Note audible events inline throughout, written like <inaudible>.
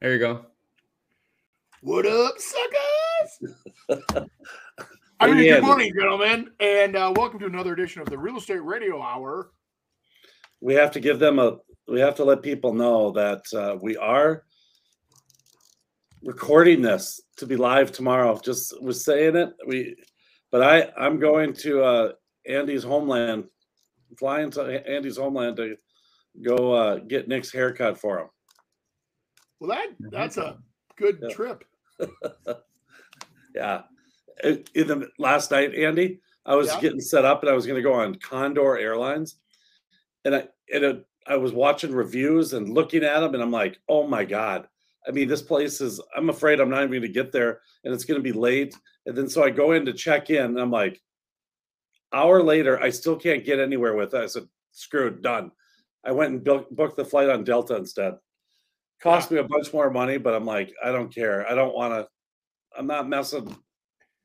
There you go. What up, suckers? <laughs> I mean, good morning, gentlemen, and uh, welcome to another edition of the Real Estate Radio Hour. We have to give them a. We have to let people know that uh, we are recording this to be live tomorrow. Just was saying it. We, but I I'm going to uh, Andy's homeland, flying to Andy's homeland to go uh, get Nick's haircut for him. Well, that that's a good Yeah. trip. <laughs> Yeah. In in the last night, Andy, I was Yeah. getting set up and I was going to go on Condor Airlines, and I and it, I was watching reviews and looking at them, and I'm like, oh my god. I mean, this place is. I'm afraid I'm not even going to get there, and it's going to be late. And then so I go in to check in, and I'm like, hour later, I still can't get anywhere with it. I said, screw it, done. I went and book, booked the flight on Delta instead. Cost me a bunch more money, but I'm like, I don't care. I don't want to. I'm not messing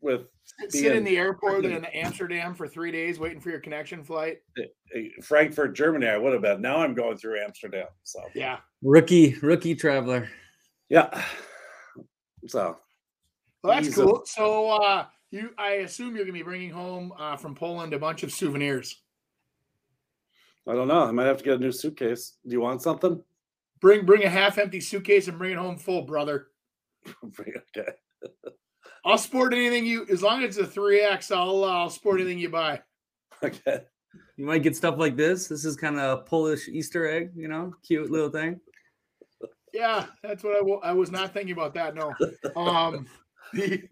with Sit in the airport in Amsterdam for three days waiting for your connection flight. uh, Frankfurt, Germany. I would have been. Now I'm going through Amsterdam. So Yeah. Rookie, rookie traveler. yeah. So Well, that's Ease of- cool. So, uh, you, I assume you're going to be bringing home uh, from Poland a bunch of souvenirs. I don't know. I might have to get a new suitcase. Do you want something? Bring bring a half empty suitcase and bring it home full, brother. okay. <laughs> I'll sport anything you as long as it's a three X. I'll uh, I'll sport anything you buy. Okay. You might get stuff like this. This is kind of a Polish Easter egg, you know, cute little thing. Yeah, that's what I wa- I was not thinking about that. No, um, <laughs> the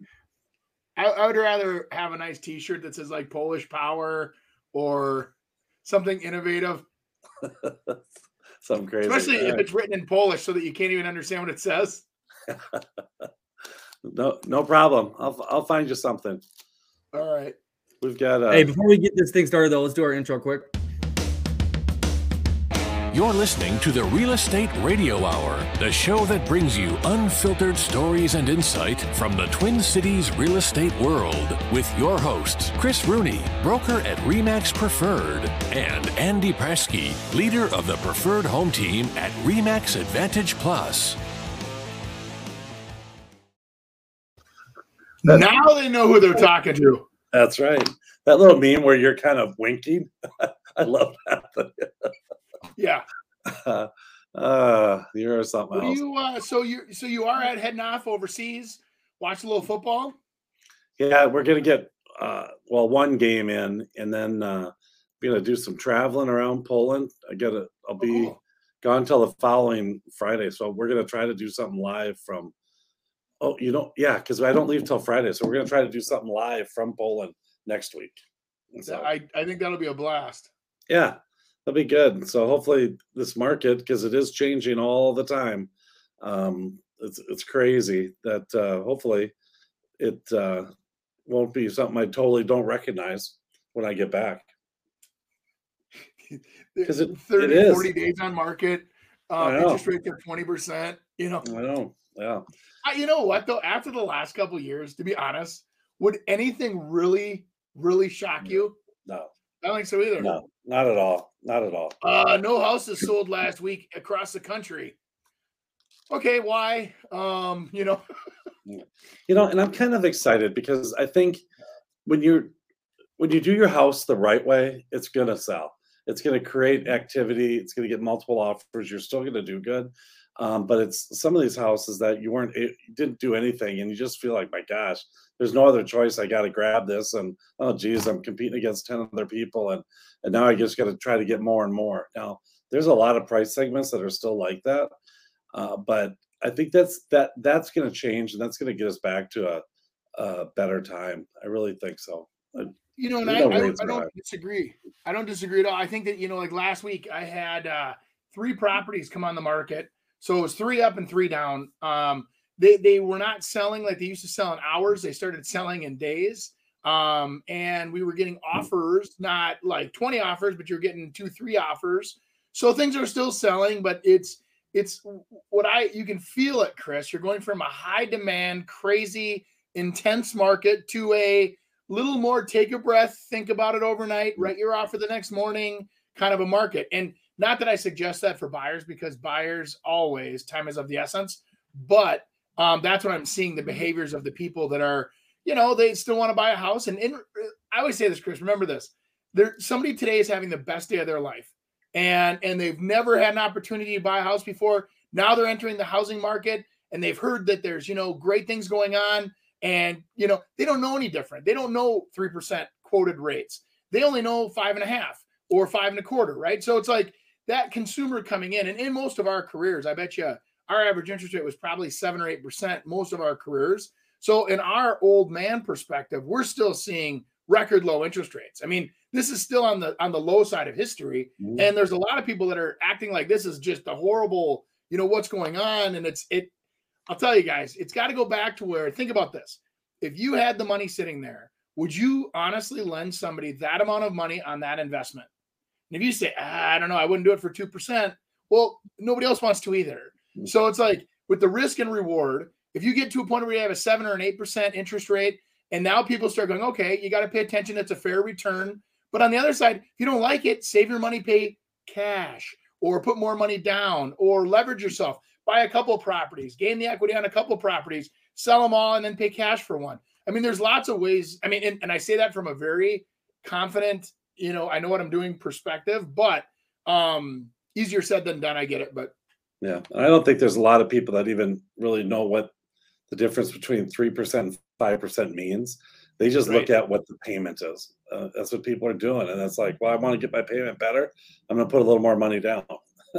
I, I would rather have a nice T-shirt that says like Polish Power or something innovative, <laughs> Something crazy. especially All if right. it's written in Polish so that you can't even understand what it says. <laughs> No, no problem. I'll I'll find you something. All right. We've got uh, Hey, before we get this thing started, though, let's do our intro quick. You're listening to the Real Estate Radio Hour, the show that brings you unfiltered stories and insight from the Twin Cities real estate world with your hosts, Chris Rooney, broker at Remax Preferred, and Andy Presky, leader of the Preferred Home Team at Remax Advantage Plus. Now they know who they're talking to. That's right. That little meme where you're kind of winking. <laughs> I love that. <laughs> <laughs> Yeah. uh, you're something What else. you? Uh, so you so you are at heading off overseas, watch a little football. Yeah, we're gonna get uh well one game in and then uh we're gonna do some traveling around Poland. I gotta I'll be Oh, gone till the following Friday. So we're gonna try to do something live from oh you don't yeah, because I don't leave till Friday. So we're gonna try to do something live from Poland next week. So I I think that'll be a blast. yeah, that'll be good. So hopefully this market, because it is changing all the time. Um it's it's crazy that uh hopefully it uh won't be something I totally don't recognize when I get back. <laughs> Because it 30, is. 40 days on market. Um, interest rates are 20%. You know, I know. Yeah. I, you know what though? After the last couple of years, to be honest, would anything really, really shock you? No, I don't think so either. no, not at all. Not at all. Uh, no houses sold last week across the country. Okay, why? Um, you know, <laughs> You know, and I'm kind of excited because I think when you're when you do your house the right way, it's gonna sell. It's gonna create activity. It's gonna get multiple offers. You're still gonna do good. Um, but it's some of these houses that you weren't you didn't do anything and you just feel like my gosh there's no other choice i got to grab this and oh geez i'm competing against 10 other people and and now i just got to try to get more and more now there's a lot of price segments that are still like that uh, but i think that's that that's going to change and that's going to get us back to a, a better time i really think so you know, and I, I, I don't disagree. I don't disagree at all. I think that you know, like last week, I had uh, three properties come on the market, so it was three up and three down. Um, they they were not selling like they used to sell in hours. They started selling in days. Um, and we were getting offers, not like 20 offers, but you're getting two, three offers. So things are still selling, but it's it's what I you can feel it, Chris. You're going from a high demand, crazy, intense market to a little more take a breath, think about it overnight, write your offer the next morning, kind of a market. And not that I suggest that for buyers because buyers always time is of the essence. but um, that's what I'm seeing the behaviors of the people that are, you know, they still want to buy a house. And in, I always say this, Chris, remember this. There, somebody today is having the best day of their life, and and they've never had an opportunity to buy a house before. Now they're entering the housing market, and they've heard that there's you know great things going on, and you know they don't know any different. They don't know three percent quoted rates. They only know five and a half or five and a quarter, right? So it's like that consumer coming in, and in most of our careers, I bet you our average interest rate was probably seven or eight percent most of our careers. So in our old man perspective, we're still seeing record low interest rates. I mean, this is still on the on the low side of history, mm-hmm. and there's a lot of people that are acting like this is just a horrible, you know, what's going on, and it's it. I'll tell you guys, it's got to go back to where. Think about this: if you had the money sitting there, would you honestly lend somebody that amount of money on that investment? And if you say, ah, I don't know, I wouldn't do it for two percent. Well, nobody else wants to either. So it's like with the risk and reward, if you get to a point where you have a seven or an eight percent interest rate, and now people start going, okay, you got to pay attention. It's a fair return. But on the other side, if you don't like it, save your money, pay cash, or put more money down, or leverage yourself, buy a couple properties, gain the equity on a couple properties, sell them all, and then pay cash for one. I mean, there's lots of ways. I mean, and, and I say that from a very confident, you know, I know what I'm doing perspective, but um easier said than done. I get it, but yeah, I don't think there's a lot of people that even really know what the difference between 3% and 5% means. They just right. look at what the payment is. Uh, that's what people are doing. And it's like, well, I want to get my payment better. I'm going to put a little more money down. <laughs>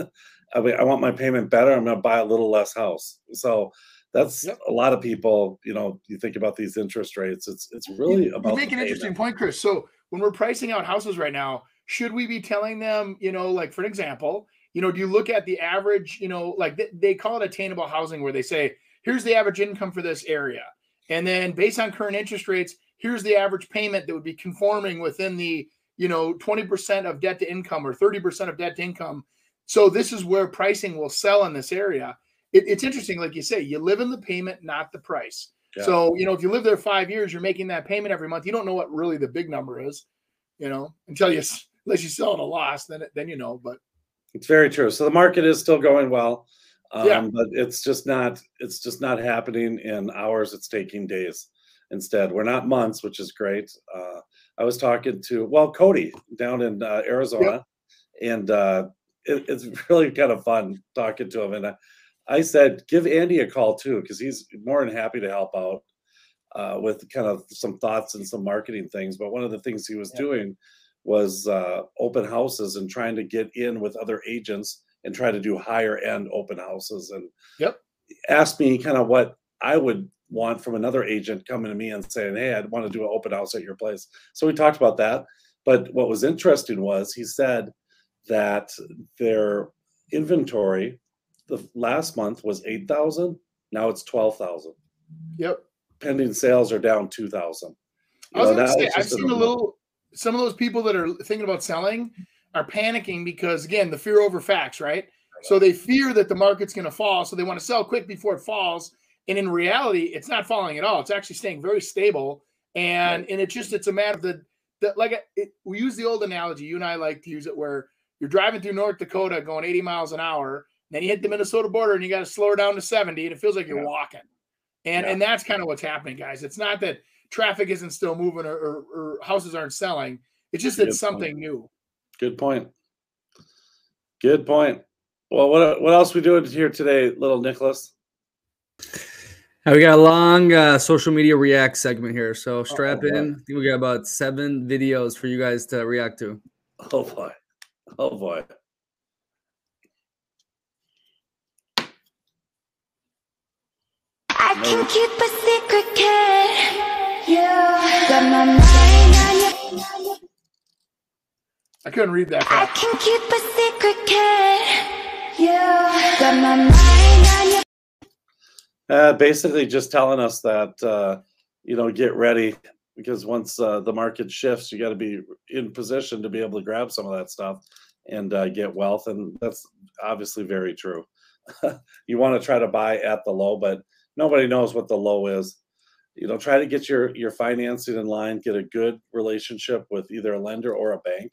I, mean, I want my payment better. I'm going to buy a little less house. So that's yep. a lot of people, you know, you think about these interest rates. It's, it's really you, about you make an interesting point, Chris. So when we're pricing out houses right now, should we be telling them, you know, like for an example, you know, do you look at the average, you know, like they, they call it attainable housing where they say, here's the average income for this area. And then based on current interest rates, here's the average payment that would be conforming within the, you know, 20% of debt to income or 30% of debt to income. So this is where pricing will sell in this area. It, it's interesting, like you say, you live in the payment, not the price. Yeah. So, you know, if you live there five years, you're making that payment every month. You don't know what really the big number is, you know, until you, unless you sell at a loss, then, then you know, but it's very true. So the market is still going well. Um, yeah. but it's just not it's just not happening in hours it's taking days instead we're not months which is great uh, i was talking to well cody down in uh, arizona yep. and uh, it, it's <laughs> really kind of fun talking to him and I, I said give andy a call too because he's more than happy to help out uh, with kind of some thoughts and some marketing things but one of the things he was doing was uh, open houses and trying to get in with other agents and try to do higher end open houses and yep. ask me kind of what i would want from another agent coming to me and saying hey I'd want to do an open house at your place. So we talked about that. But what was interesting was he said that their inventory the last month was 8000 now it's 12000 yep. Pending sales are down 2000 I was gonna say, I've seen a little some of those people that are thinking about selling are panicking because again, the fear over facts, right? So they fear that the market's going to fall, so they want to sell quick before it falls. And in reality, it's not falling at all. It's actually staying very stable. And and it's just it's a matter of the, the like it, we use the old analogy. You and I like to use it where you're driving through North Dakota going 80 miles an hour, then you hit the Minnesota border and you got to slow down to 70, and it feels like you're yeah. walking. And yeah. and that's kind of what's happening, guys. It's not that traffic isn't still moving or, or, or houses aren't selling. It's just that it's something new. Good point. Good point. Well, what what else we doing here today, little Nicholas? we got a long uh, social media react segment here, so strap oh, in. we got about seven videos for you guys to react to. Oh boy! Oh boy! I can keep a secret, kid. You got my mind on you. I couldn't read that. Fast. I can keep a secret, kid. You got my mind on you. Uh, basically, just telling us that uh, you know get ready because once uh, the market shifts, you got to be in position to be able to grab some of that stuff and uh, get wealth, and that's obviously very true. <laughs> you want to try to buy at the low, but nobody knows what the low is. You know, try to get your your financing in line, get a good relationship with either a lender or a bank,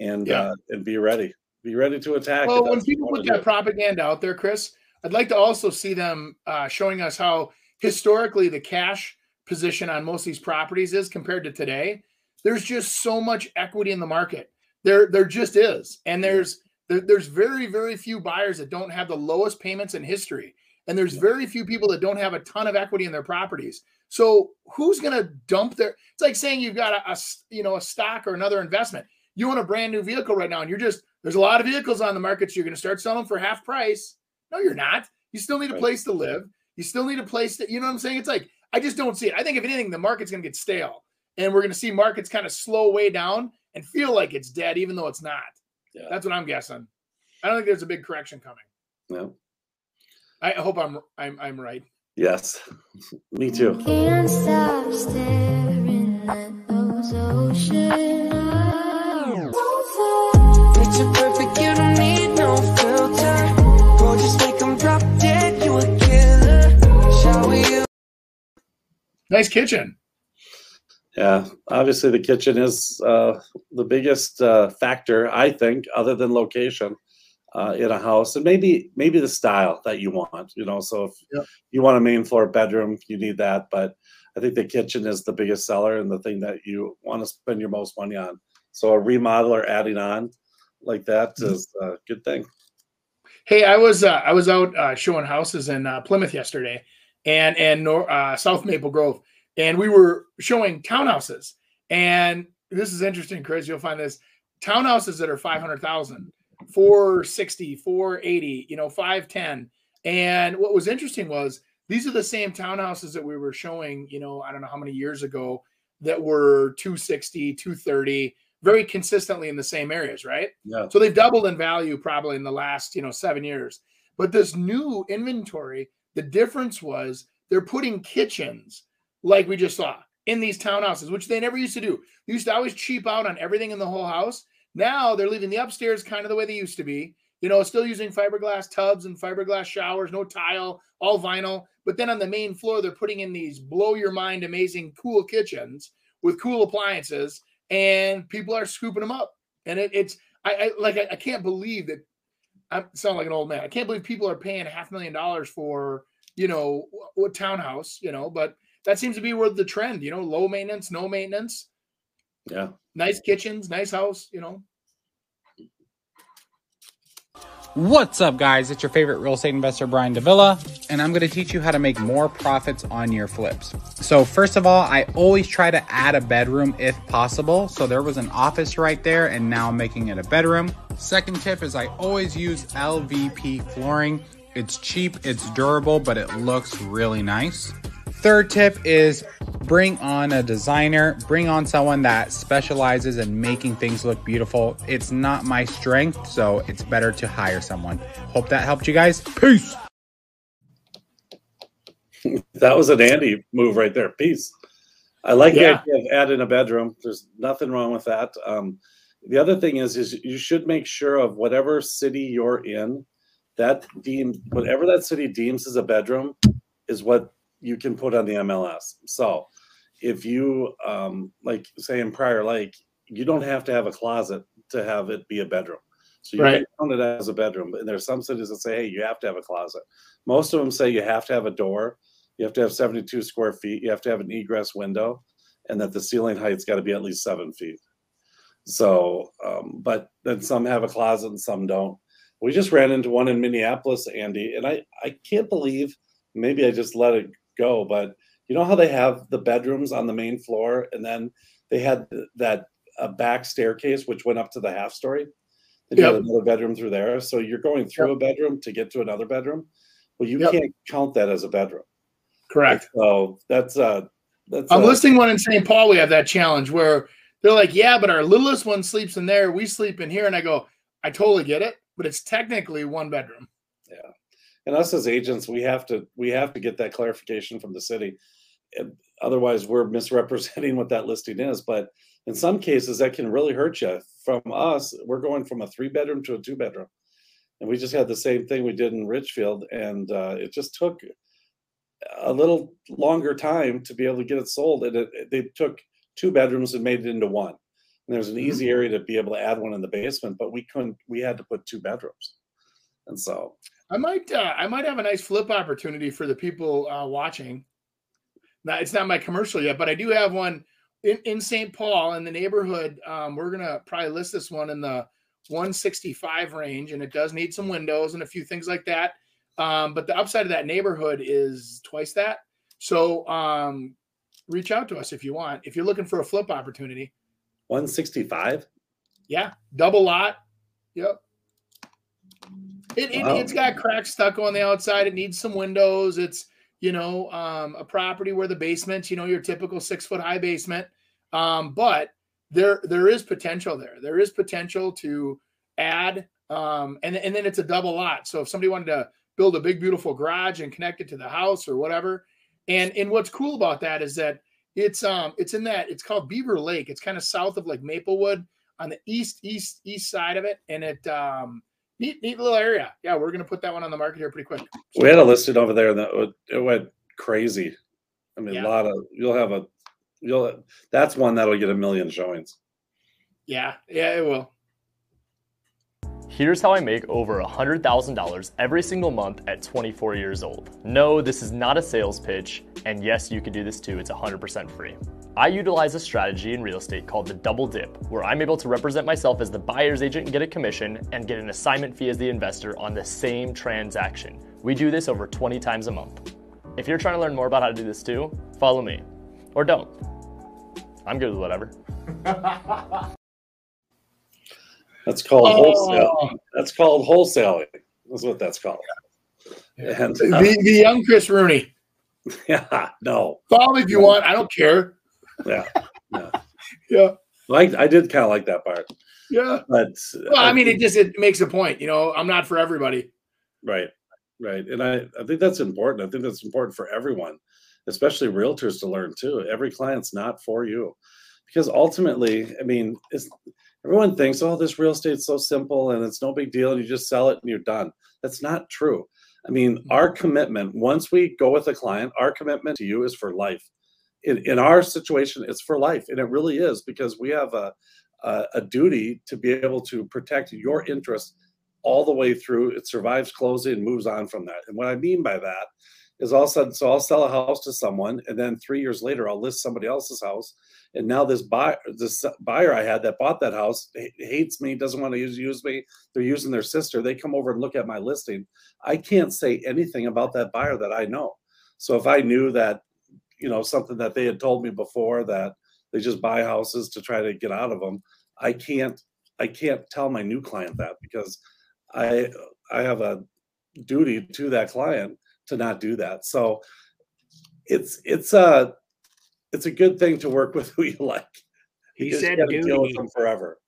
and yeah. uh, and be ready. Be ready to attack. Well, when people put that do. propaganda out there, Chris, I'd like to also see them uh, showing us how historically the cash position on most of these properties is compared to today. There's just so much equity in the market. There, there just is, and there's there, there's very very few buyers that don't have the lowest payments in history, and there's very few people that don't have a ton of equity in their properties. So who's going to dump their? It's like saying you've got a, a you know a stock or another investment. You own a brand new vehicle right now, and you're just there's a lot of vehicles on the market. So you're going to start selling for half price. No, you're not. You still need a place to live. You still need a place that you know what I'm saying. It's like I just don't see it. I think if anything, the market's going to get stale, and we're going to see markets kind of slow way down and feel like it's dead, even though it's not. Yeah. That's what I'm guessing. I don't think there's a big correction coming. No. I hope I'm I'm I'm right. Yes, me too. Can't stop staring at those oceans. Picture perfect, you don't need no filter. make them drop dead, you a killer. Shall we? Nice kitchen. Yeah, obviously the kitchen is uh, the biggest uh, factor, I think, other than location uh, in a house, and maybe maybe the style that you want. You know, so if you want a main floor bedroom, you need that. But I think the kitchen is the biggest seller and the thing that you want to spend your most money on. So a remodel or adding on like that mm-hmm. is a good thing. Hey, I was uh, I was out uh, showing houses in uh, Plymouth yesterday, and and Nor- uh, South Maple Grove, and we were showing townhouses. And this is interesting, Chris. You'll find this townhouses that are five hundred thousand 460, 480, you know, 510. And what was interesting was these are the same townhouses that we were showing, you know, I don't know how many years ago that were 260, 230, very consistently in the same areas, right? Yeah. So they've doubled in value probably in the last, you know, seven years. But this new inventory, the difference was they're putting kitchens like we just saw in these townhouses, which they never used to do. They used to always cheap out on everything in the whole house. Now they're leaving the upstairs kind of the way they used to be. You know, still using fiberglass tubs and fiberglass showers, no tile, all vinyl. But then on the main floor, they're putting in these blow your mind, amazing, cool kitchens with cool appliances, and people are scooping them up. And it, it's I, I like I, I, can't believe that I sound like an old man. I can't believe people are paying half a million dollars for you know a townhouse. You know, but that seems to be where the trend. You know, low maintenance, no maintenance. Yeah. Nice kitchens, nice house. You know. What's up, guys? It's your favorite real estate investor, Brian Davila, and I'm going to teach you how to make more profits on your flips. So, first of all, I always try to add a bedroom if possible. So, there was an office right there, and now I'm making it a bedroom. Second tip is I always use LVP flooring. It's cheap, it's durable, but it looks really nice. Third tip is bring on a designer, bring on someone that specializes in making things look beautiful. It's not my strength, so it's better to hire someone. Hope that helped you guys. Peace. <laughs> that was an Andy move right there. Peace. I like yeah. the idea of adding a bedroom. There's nothing wrong with that. Um, the other thing is, is you should make sure of whatever city you're in, that deem whatever that city deems as a bedroom is what you can put on the MLS. So if you um, like say in Prior Lake, you don't have to have a closet to have it be a bedroom. So you right. can count it as a bedroom. And there's some cities that say, hey, you have to have a closet. Most of them say you have to have a door, you have to have 72 square feet, you have to have an egress window, and that the ceiling height's got to be at least seven feet. So, um, but then some have a closet and some don't. We just ran into one in Minneapolis, Andy, and I, I can't believe maybe I just let it go. But you know how they have the bedrooms on the main floor, and then they had that a back staircase which went up to the half story. Then yep. another bedroom through there. So you're going through yep. a bedroom to get to another bedroom. Well, you yep. can't count that as a bedroom. Correct. So that's uh that's I'm uh, listing one in St. Paul. We have that challenge where they're like, yeah, but our littlest one sleeps in there. We sleep in here. And I go, I totally get it, but it's technically one bedroom. And us as agents we have to we have to get that clarification from the city. Otherwise we're misrepresenting what that listing is. But in some cases that can really hurt you from us we're going from a three bedroom to a two bedroom and we just had the same thing we did in richfield and uh, it just took a little longer time to be able to get it sold and it, it, they took two bedrooms and made it into one. And there's an mm-hmm. easy area to be able to add one in the basement but we couldn't we had to put two bedrooms. And so I might uh, I might have a nice flip opportunity for the people uh, watching. Now it's not my commercial yet, but I do have one in, in St. Paul in the neighborhood. Um, we're gonna probably list this one in the 165 range, and it does need some windows and a few things like that. Um, but the upside of that neighborhood is twice that. So um, reach out to us if you want. If you're looking for a flip opportunity. 165? Yeah, double lot. Yep. It, it, has got cracks stuck on the outside. It needs some windows. It's, you know, um, a property where the basement, you know, your typical six foot high basement. Um, but there there is potential there. There is potential to add, um, and and then it's a double lot. So if somebody wanted to build a big beautiful garage and connect it to the house or whatever, and and what's cool about that is that it's um it's in that it's called Beaver Lake. It's kind of south of like Maplewood on the east east east side of it, and it um neat neat little area. Yeah, we're gonna put that one on the market here pretty quick. So, we had a listed over there, and that it went crazy. I mean, yeah. a lot of you'll have a you'll that's one that'll get a million showings. Yeah, yeah, it will. Here's how I make over $100,000 every single month at 24 years old. No, this is not a sales pitch, and yes, you can do this too, it's 100% free. I utilize a strategy in real estate called the double dip, where I'm able to represent myself as the buyer's agent and get a commission, and get an assignment fee as the investor on the same transaction. We do this over 20 times a month. If you're trying to learn more about how to do this too, follow me. Or don't. I'm good with whatever. <laughs> That's called oh. wholesale. That's called wholesaling. That's what that's called. Yeah. And, uh, the, the young Chris Rooney. <laughs> Yeah, no. Follow me if you want. I don't care. Yeah. Yeah. <laughs> yeah. Like I did kind of like that part. Yeah. But well, I, I mean, think, it just it makes a point. You know, I'm not for everybody. Right. Right. And I, I think that's important. I think that's important for everyone, especially realtors to learn too. Every client's not for you. Because ultimately, I mean, it's everyone thinks, oh, this real estate's so simple and it's no big deal, and you just sell it and you're done. That's not true. I mean, mm-hmm. our commitment, once we go with a client, our commitment to you is for life. In, in our situation, it's for life. And it really is because we have a, a, a duty to be able to protect your interest all the way through. It survives closing and moves on from that. And what I mean by that is all of a sudden, so I'll sell a house to someone, and then three years later, I'll list somebody else's house, and now this buyer, this buyer I had that bought that house hates me, doesn't want to use use me. They're using their sister. They come over and look at my listing. I can't say anything about that buyer that I know. So if I knew that, you know, something that they had told me before that they just buy houses to try to get out of them, I can't, I can't tell my new client that because I, I have a duty to that client to not do that. So it's it's a it's a good thing to work <laughs> with who you like. You he said deal with them forever.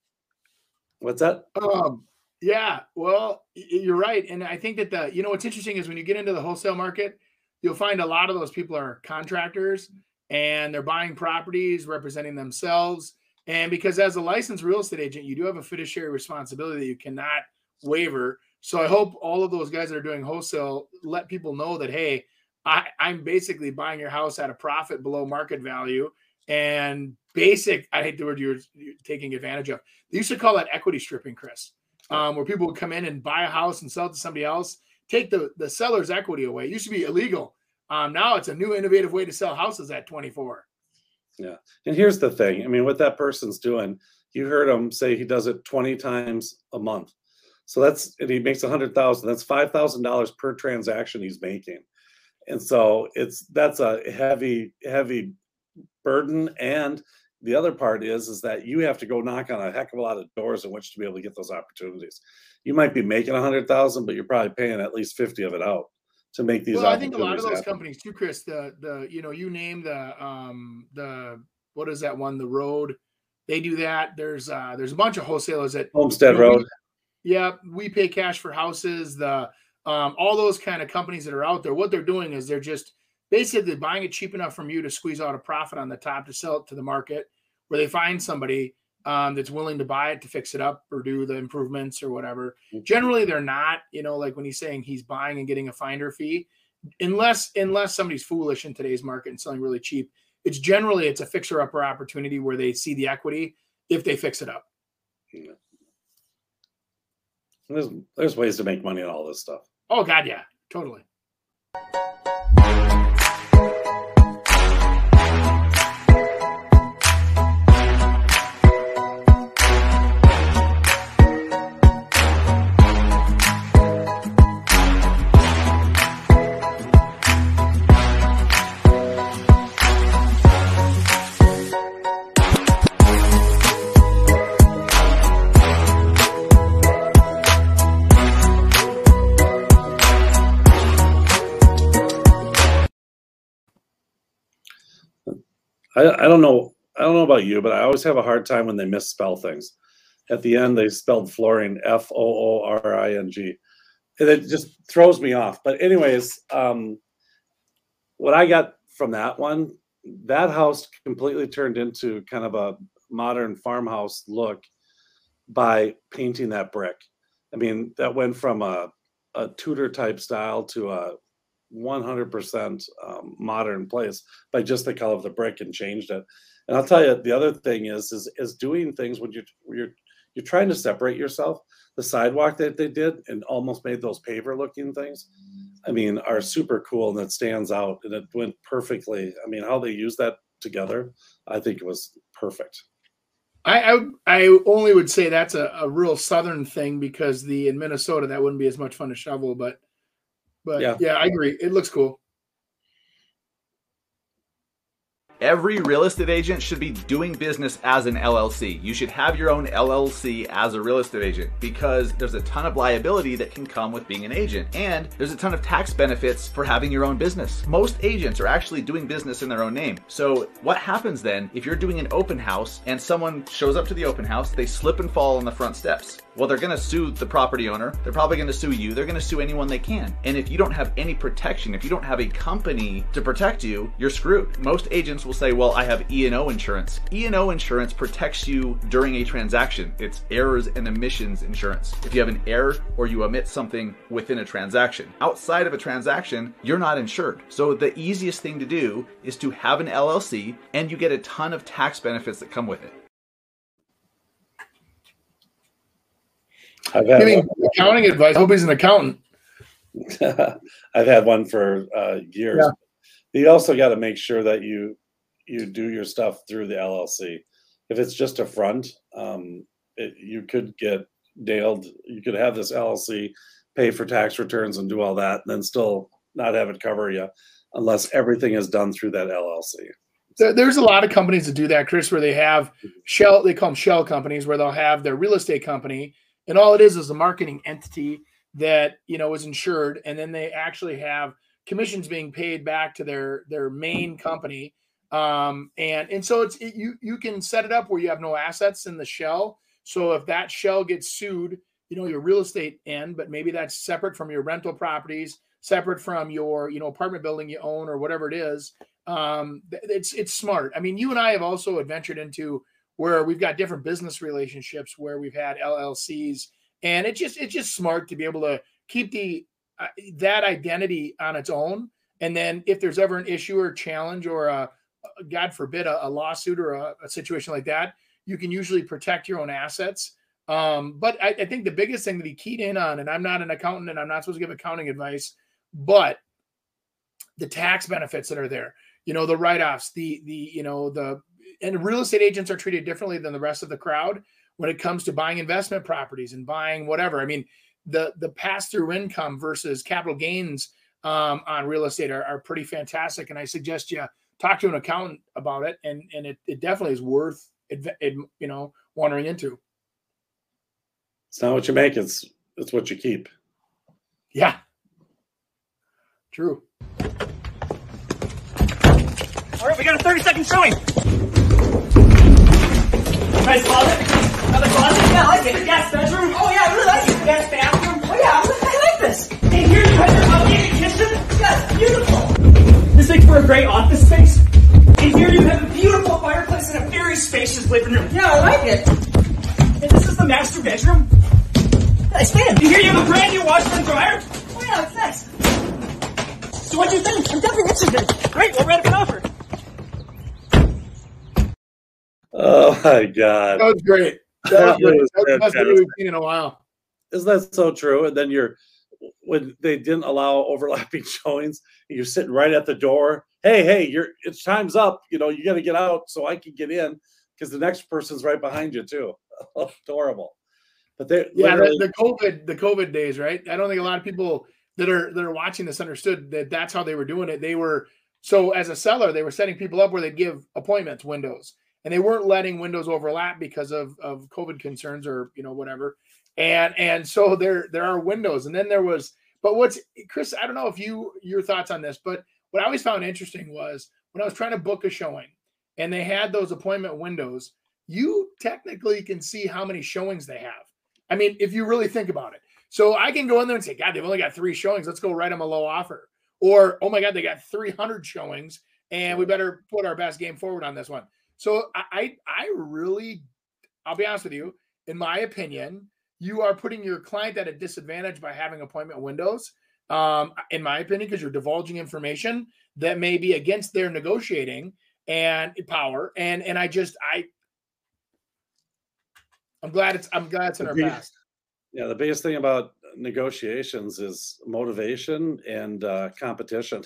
What's that? Um yeah, well, you're right. And I think that the you know what's interesting is when you get into the wholesale market, you'll find a lot of those people are contractors and they're buying properties representing themselves. And because as a licensed real estate agent, you do have a fiduciary responsibility that you cannot waiver so I hope all of those guys that are doing wholesale let people know that hey, I, I'm basically buying your house at a profit below market value. And basic, I hate the word you're, you're taking advantage of. They used to call that equity stripping, Chris, um, where people would come in and buy a house and sell it to somebody else, take the, the seller's equity away. It used to be illegal. Um, now it's a new innovative way to sell houses at 24. Yeah. And here's the thing I mean, what that person's doing, you heard him say he does it 20 times a month. So that's and he makes a hundred thousand. That's five thousand dollars per transaction he's making, and so it's that's a heavy heavy burden. And the other part is is that you have to go knock on a heck of a lot of doors in which to be able to get those opportunities. You might be making a hundred thousand, but you're probably paying at least fifty of it out to make these. Well, I think a lot of those happen. companies too, Chris. The the you know you name the um the what is that one the road they do that. There's uh there's a bunch of wholesalers that Homestead you know, Road. Yeah, we pay cash for houses. The um, all those kind of companies that are out there, what they're doing is they're just basically buying it cheap enough from you to squeeze out a profit on the top to sell it to the market, where they find somebody um, that's willing to buy it to fix it up or do the improvements or whatever. Mm-hmm. Generally, they're not. You know, like when he's saying he's buying and getting a finder fee, unless unless somebody's foolish in today's market and selling really cheap. It's generally it's a fixer upper opportunity where they see the equity if they fix it up. There's there's ways to make money on all this stuff. Oh God, yeah, totally. I, I don't know. I don't know about you, but I always have a hard time when they misspell things. At the end, they spelled flooring F O O R I N G, and it just throws me off. But anyways, um, what I got from that one, that house completely turned into kind of a modern farmhouse look by painting that brick. I mean, that went from a, a Tudor type style to a 100% um, modern place by just the color of the brick and changed it. And I'll tell you, the other thing is is is doing things when you you're you're trying to separate yourself. The sidewalk that they did and almost made those paver looking things, I mean, are super cool and it stands out and it went perfectly. I mean, how they used that together, I think it was perfect. I, I I only would say that's a, a real southern thing because the in Minnesota that wouldn't be as much fun to shovel, but but yeah, Yeah. I agree. It looks cool. Every real estate agent should be doing business as an LLC. You should have your own LLC as a real estate agent because there's a ton of liability that can come with being an agent and there's a ton of tax benefits for having your own business. Most agents are actually doing business in their own name. So what happens then if you're doing an open house and someone shows up to the open house, they slip and fall on the front steps? Well, they're going to sue the property owner. They're probably going to sue you. They're going to sue anyone they can. And if you don't have any protection, if you don't have a company to protect you, you're screwed. Most agents will say, "Well, I have E&O insurance." E&O insurance protects you during a transaction. It's errors and omissions insurance. If you have an error or you omit something within a transaction, outside of a transaction, you're not insured. So the easiest thing to do is to have an LLC and you get a ton of tax benefits that come with it. I've had Giving accounting advice. I Hope he's an accountant. <laughs> I've had one for uh, years. You also got to make sure that you you do your stuff through the LLC. If it's just a front, um, it, you could get nailed. You could have this LLC pay for tax returns and do all that, and then still not have it cover you, unless everything is done through that LLC. There- There's a lot of companies that do that, Chris, where they have shell. They call them shell companies, where they'll have their real estate company, and all it is is a marketing entity that you know is insured, and then they actually have commissions being paid back to their their main company. Um, and and so it's it, you you can set it up where you have no assets in the shell. So if that shell gets sued, you know your real estate end, but maybe that's separate from your rental properties, separate from your you know apartment building you own or whatever it is um it's it's smart i mean you and i have also adventured into where we've got different business relationships where we've had llcs and it just it's just smart to be able to keep the uh, that identity on its own. And then if there's ever an issue or challenge or a god forbid a, a lawsuit or a, a situation like that you can usually protect your own assets. Um, but I, I think the biggest thing that he keyed in on and i'm not an accountant and i'm not supposed to give accounting advice but the tax benefits that are there you know the write-offs the the you know the and real estate agents are treated differently than the rest of the crowd when it comes to buying investment properties and buying whatever. I mean the the pass-through income versus capital gains um, on real estate are, are pretty fantastic. And i suggest you talk to an accountant about it and and it, it definitely is worth ad- you know wandering into. It's not what you make; it's it's what you keep. yeah. True All right, we got a 30 second showing. Nice closet. Another closet? Yeah, I like it. Guest bedroom? Oh, yeah, I really like it. Guest bathroom? Oh, yeah, I like this. And here you have your updated kitchen? Yeah, beautiful. This makes for a great office space. And here you have a beautiful fireplace and a very spacious living room. Yeah, I like it. And this is the master bedroom. Nice fan. And here you have a brand new washer and dryer. Oh, yeah, it's nice. So what do you think? I'm definitely interested. Great, we'll write an offer. Oh my god! that was great <laughs> that was, That great. was That the best video we've seen in a while Isn't that so true? And then you're when they didn't allow overlapping <laughs> showings, you're sitting right at the door. Hey, hey, you're it's time's up. You know, you got to get out so I can get in because the next person's right behind you too. <laughs> Oh, adorable. But they Yeah, literally- the, the COVID, the COVID days, right? I don't think a lot of people that are that are watching this understood that that's how they were doing it. They were so as a seller, they were setting people up where they'd give appointments windows, and they weren't letting windows overlap because of of COVID concerns or you know whatever. And and so there there are windows, and then there was. But what's Chris? I don't know if you your thoughts on this, but what I always found interesting was when I was trying to book a showing, and they had those appointment windows. You technically can see how many showings they have. I mean, if you really think about it. So I can go in there and say, God, they've only got three showings. Let's go write them a low offer. Or, oh my God, they got 300 showings and we better put our best game forward on this one. So I, I, really, I'll be honest with you, in my opinion, you are putting your client at a disadvantage by having appointment windows. Um, in my opinion, because you're divulging information that may be against their negotiating and power. And and I just I I'm glad it's I'm glad it's in our past. Yeah, the biggest thing about negotiations is motivation and uh, competition.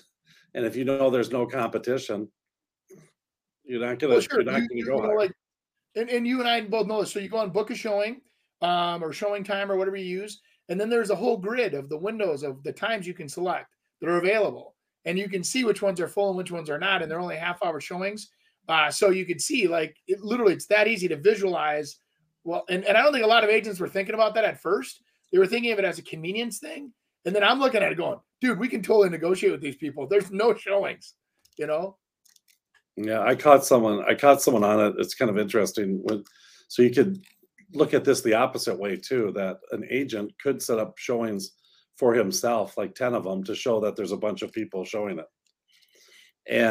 And if you know there's no competition, you're not gonna Well, sure. you're not You, gonna you go know, like, and, and you and I both know this. So you go and book a showing, um, or showing time or whatever you use, and then there's a whole grid of the windows of the times you can select that are available, and you can see which ones are full and which ones are not, and they're only half hour showings. Uh, so you can see like it literally it's that easy to visualize. Well, and, and I don't think a lot of agents were thinking about that at first. They were thinking of it as a convenience thing. And then I'm looking at it going, dude, we can totally negotiate with these people. There's no showings, you know? Yeah, I caught someone. I caught someone on it. It's kind of interesting. When, so you could look at this the opposite way too. That an agent could set up showings for himself, like ten of them, to show that there's a bunch of people showing it.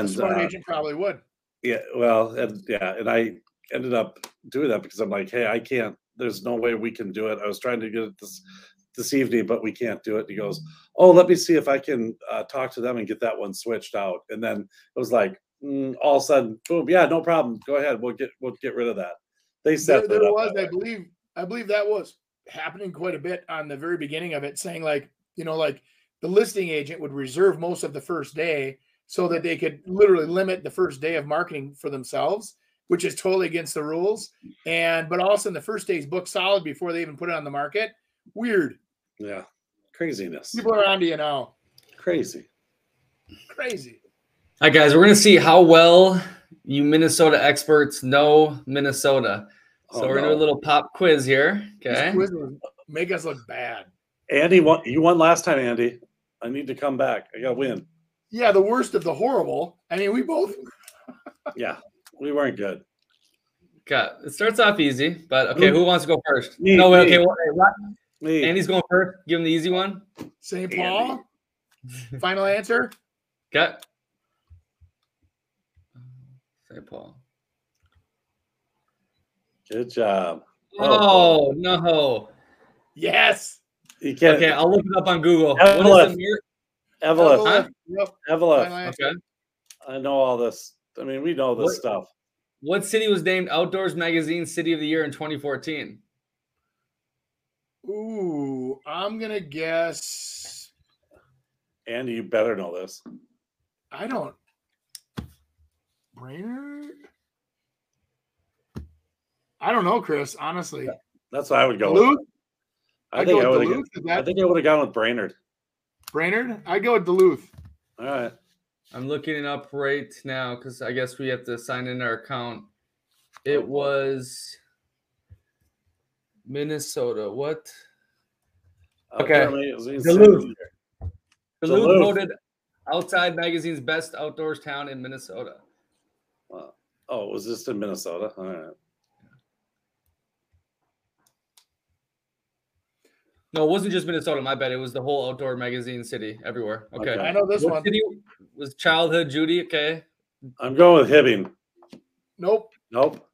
A And smart uh, agent probably would. yeah, well, and yeah, and I ended up doing that because I'm like, hey, I can't. There's no way we can do it. I was trying to get it this this evening, but we can't do it. he goes, oh, let me see if I can uh, talk to them and get that one switched out. And then it was like Mm, all of a sudden, boom, yeah, no problem. Go ahead. We'll get we'll get rid of that. They there, set there was, I believe, I believe that was happening quite a bit on the very beginning of it, saying like, you know, like the listing agent would reserve most of the first day so that they could literally limit the first day of marketing for themselves, which is totally against the rules. And but also in the first day's book solid before they even put it on the market. Weird. Yeah, craziness, People are onto you now. crazy. Crazy. All right, guys, we're gonna see how well you Minnesota experts know Minnesota. So Oh, we're gonna do a little pop quiz here. These Okay. quizzes make us look bad. Andy won. You won last time, Andy. I need to come back. I got to win. Yeah, the worst of the horrible. I mean, we both <laughs> Yeah, we weren't good. Got it starts off easy, but okay, Who- who wants to go first? Me, no, wait, me. okay, well, hey, what? Me. Andy's going first. Give him the easy one. St. Andy. Paul. Final answer. Okay. St. Paul. Good job. Oh, no. Yes. You can't. Okay, I'll look it up on Google. Evelyn. What is the mir- Evelyn. Huh? Evelyn. Okay. I know all this. I mean, we know this What- stuff. What city was named Outdoors Magazine City of the Year in 2014? Ooh, I'm gonna guess. Andy, you better know this. I don't. Brainerd. I don't know, Chris. Honestly, That's what I would go Duluth. with. I I'd think go I with would Duluth. Is I think I would have gone with Brainerd. Brainerd? I go with Duluth. All right. I'm looking it up right now because I guess we have to sign in our account. It was Minnesota. What? Uh, okay. Apparently it was in Duluth. Duluth, Duluth. voted Outside Magazine's best outdoors town in Minnesota. Wow. Oh, it was just in Minnesota. All right. No, it wasn't just Minnesota. My bad. It was the whole outdoor magazine city everywhere. Okay. Okay. I know this What one. city was childhood Judy? Okay. I'm going with Hibbing. Nope. Nope.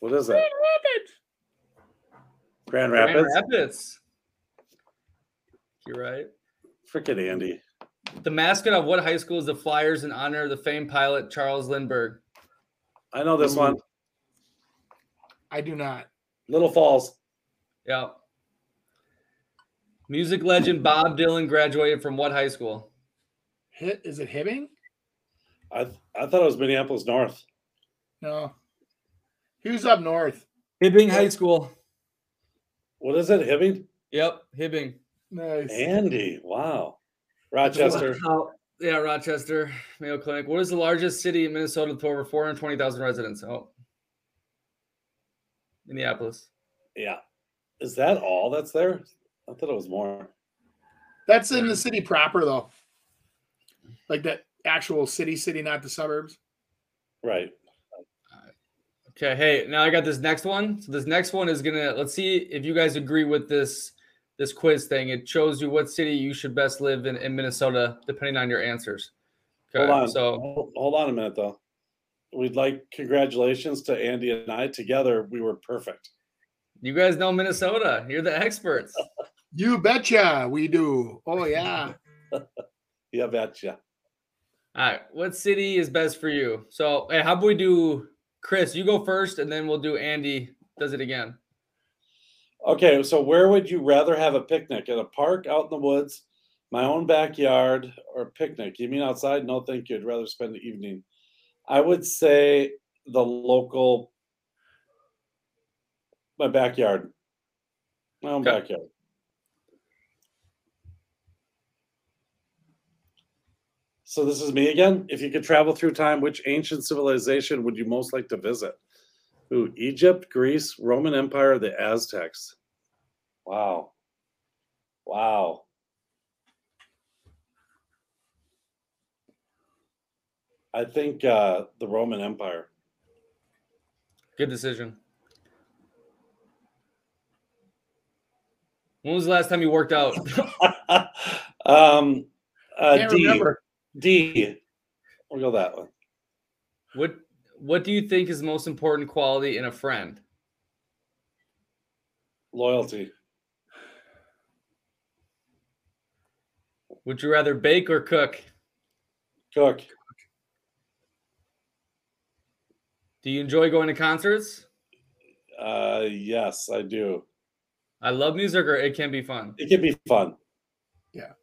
What is it? Grand Grand Rapids. Grand Rapids. You're right. Freaking Andy. The mascot of what high school is the Flyers in honor of the famed pilot Charles Lindbergh? I know this Ooh. one. I do not. Little Falls. Yeah. Music legend Bob Dylan graduated from what high school? Hit is it Hibbing? I I thought it was Minneapolis North. No. He was up north. Hibbing High School. What is it? Hibbing? Yep, Hibbing. Nice. Andy. Wow. Rochester. Wow. Yeah, Rochester, Mayo Clinic. What is the largest city in Minnesota with over 420,000 residents? Oh, Minneapolis. Yeah. Is that all that's there? I thought it was more. That's in the city proper though. Like that actual city city, not the suburbs. Right. Okay, hey, now I got this next one. So this next one is gonna let's see if you guys agree with this this quiz thing. It shows you what city you should best live in in Minnesota, depending on your answers. Okay, hold on. so hold, hold on a minute though. We'd like congratulations to Andy and I. Together, we were perfect. you guys know Minnesota. You're the experts. <laughs> You betcha we do. Oh yeah. <laughs> Yeah, betcha. All right, what city is best for you? So, hey, how about we do Chris? You go first, and then we'll do Andy. Does it again? Okay, so where would you rather have a picnic? At a park, out in the woods, my own backyard, or a picnic? You mean outside? No, thank you. I'd rather spend the evening. I would say the local, my backyard, my own Okay. backyard. So this is me again. If you could travel through time, which ancient civilization would you most like to visit? Ooh, Egypt, Greece, Roman Empire, the Aztecs. Wow. Wow. I think uh, the Roman Empire. Good decision. When was the last time you worked out? <laughs> um, uh, Can't D. remember. D. We'll go that one. what What do you think is the most important quality in a friend? Loyalty. Would you rather bake or cook? Cook. Do you enjoy going to concerts? Uh, yes, I do. I love music, or it can be fun. It can be fun. Yeah.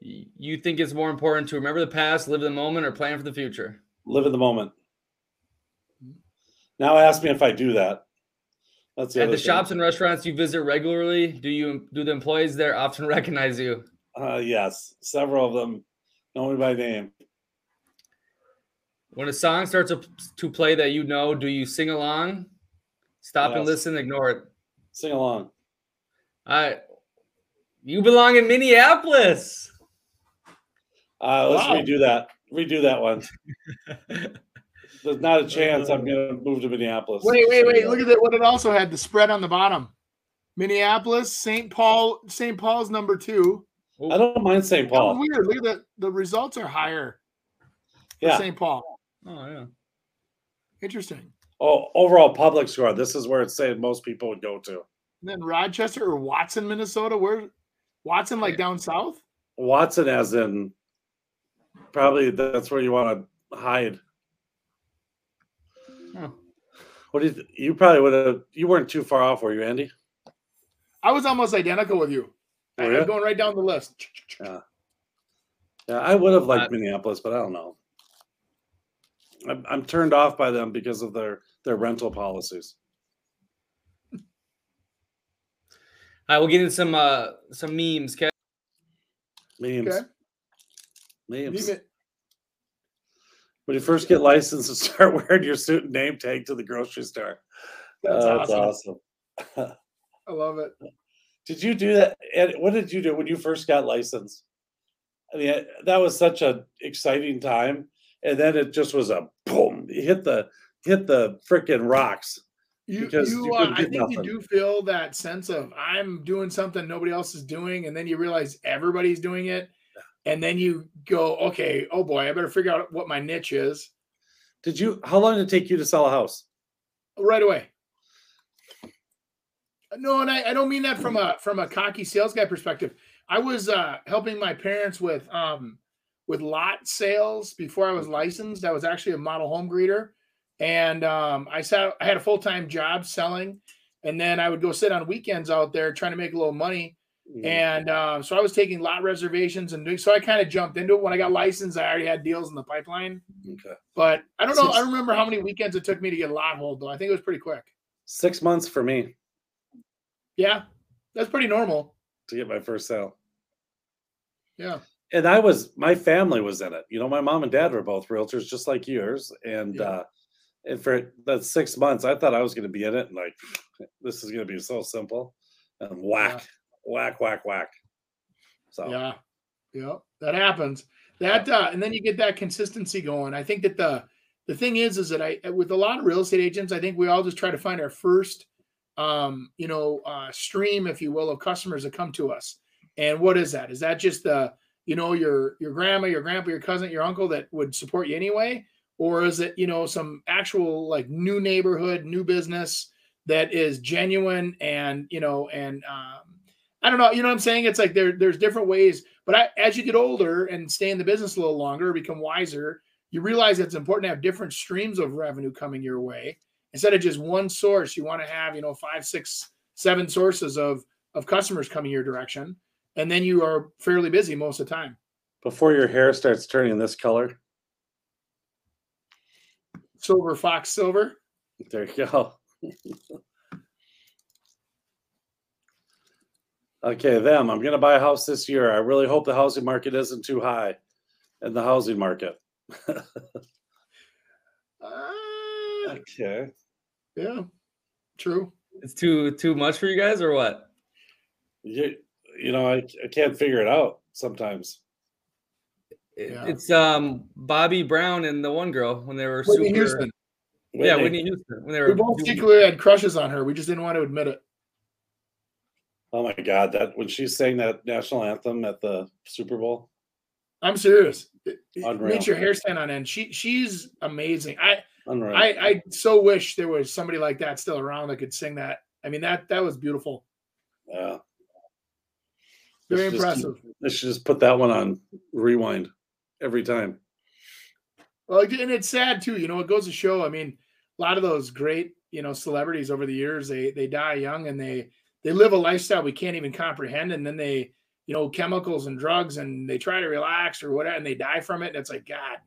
You think it's more important to remember the past, live the moment, or plan for the future? Live in the moment. Now ask me if I do that. That's the At the thing. shops and restaurants you visit regularly, do you do the employees there often <laughs> recognize you? Uh, yes, several of them know me by name. When a song starts to- play that you know, do you sing along? Stop and listen, ignore it. Sing along. All right. You belong in Minneapolis. Uh, let's Wow. redo that. Redo that one. <laughs> There's not a chance I'm uh. going to move to Minneapolis. Wait, wait, wait. Look at that. What it also had the spread on the bottom. Minneapolis, St. Paul, St. Paul's number two. I don't mind St. That was Paul. weird. Look at that. The results are higher for Yeah. St. Paul. Oh yeah. Interesting. Oh, overall public score. This is where it's saying most people would go to. And then Rochester or Watson, Minnesota. Where Watson, like down south? Watson, as in probably that's where you want to hide. Huh. What do you? Th- you probably would have. You weren't too far off, were you, Andy? I was almost identical with you. I- Were ya? I'm going right down the list. Yeah, I would have liked Uh, Minneapolis, but I don't know. I'm, I'm turned off by them because of their their rental policies. All right, we'll get into some uh some memes. Okay. Memes. Okay. When you first get licensed and start <laughs> wearing your suit and name tag to the grocery store. That's Oh, awesome. awesome. <laughs> I love it. Did you do that? Ed, what did you do when you first got licensed? I mean, that was such an exciting time, and then it just was a boom. You hit the hit the freaking rocks. You, you, you uh, I think you do feel that sense of I'm doing something nobody else is doing, and then you realize everybody's doing it, and then you go, okay, oh boy, I better figure out what my niche is Did you? How long did it take you to sell a house? right away. No, and I, I don't mean that from a from a cocky sales guy perspective. I was uh, helping my parents with um, with lot sales before I was licensed. I was actually a model home greeter, and um, I sat. I had a full time job selling, and then I would go sit on weekends out there trying to make a little money. And um, so I was taking lot reservations and doing. So I kind of jumped into it when I got licensed. I already had deals in the pipeline, Okay. but I don't know. Six- I don't remember how many weekends it took me to get a lot hold though. I think it was pretty quick. Six months for me Yeah, that's pretty normal. to get my first sale. Yeah. and I was my family was in it. You know, my mom and dad were both realtors, just like yours. And Yeah. uh and for that six months, I thought I was going to be in it, and like this is going to be so simple, and whack, whack, whack, whack. So Yeah. Yeah. That happens. That uh, and then you get that consistency going. I think that the the thing is is that I with a lot of real estate agents, I think we all just try to find our first um, you know, uh stream, if you will, of customers that come to us. And what is that? Is that just the you know your your grandma, your grandpa, your cousin, your uncle that would support you anyway? Or is it, you know, some actual like new neighborhood, new business that is genuine and you know, and um I don't know, you know what I'm saying? It's like there there's different ways but I, as you get older and stay in the business a little longer, become wiser, you realize it's important to have different streams of revenue coming your way instead of just one source. You want to have, you know, five, six, seven sources of of customers coming your direction, and then you are fairly busy most of the time. before your hair starts turning this color, Silver fox silver. there you go. <laughs> okay, them. I'm going to buy a house this year. I really hope the housing market isn't too high in the housing market. <laughs> Uh, Okay. yeah, true. It's too too much for you guys or what? You, you know, I, I can't figure it out sometimes. It- Yeah. It's um Bobby Brown and the one girl when they were Whitney super. Houston. Yeah, Whitney, Whitney Houston when they We both doing- secretly had crushes on her. We just didn't want to admit it. Oh my God! That when she sang that national anthem at the Super Bowl, I'm serious. Unreal. makes your hair stand on end. She she's amazing. I unreal. I, I so wish there was somebody like that still around that could sing that. I mean that that was beautiful. yeah. Very They should just- impressive. They should just put that one on rewind every time. Well, and it's sad too. You know, it goes to show. I mean, a lot of those great you know celebrities over the years they they die young and they they live a lifestyle we can't even comprehend, and then they you know chemicals and drugs and they try to relax or whatever, and they die from it. And it's like God,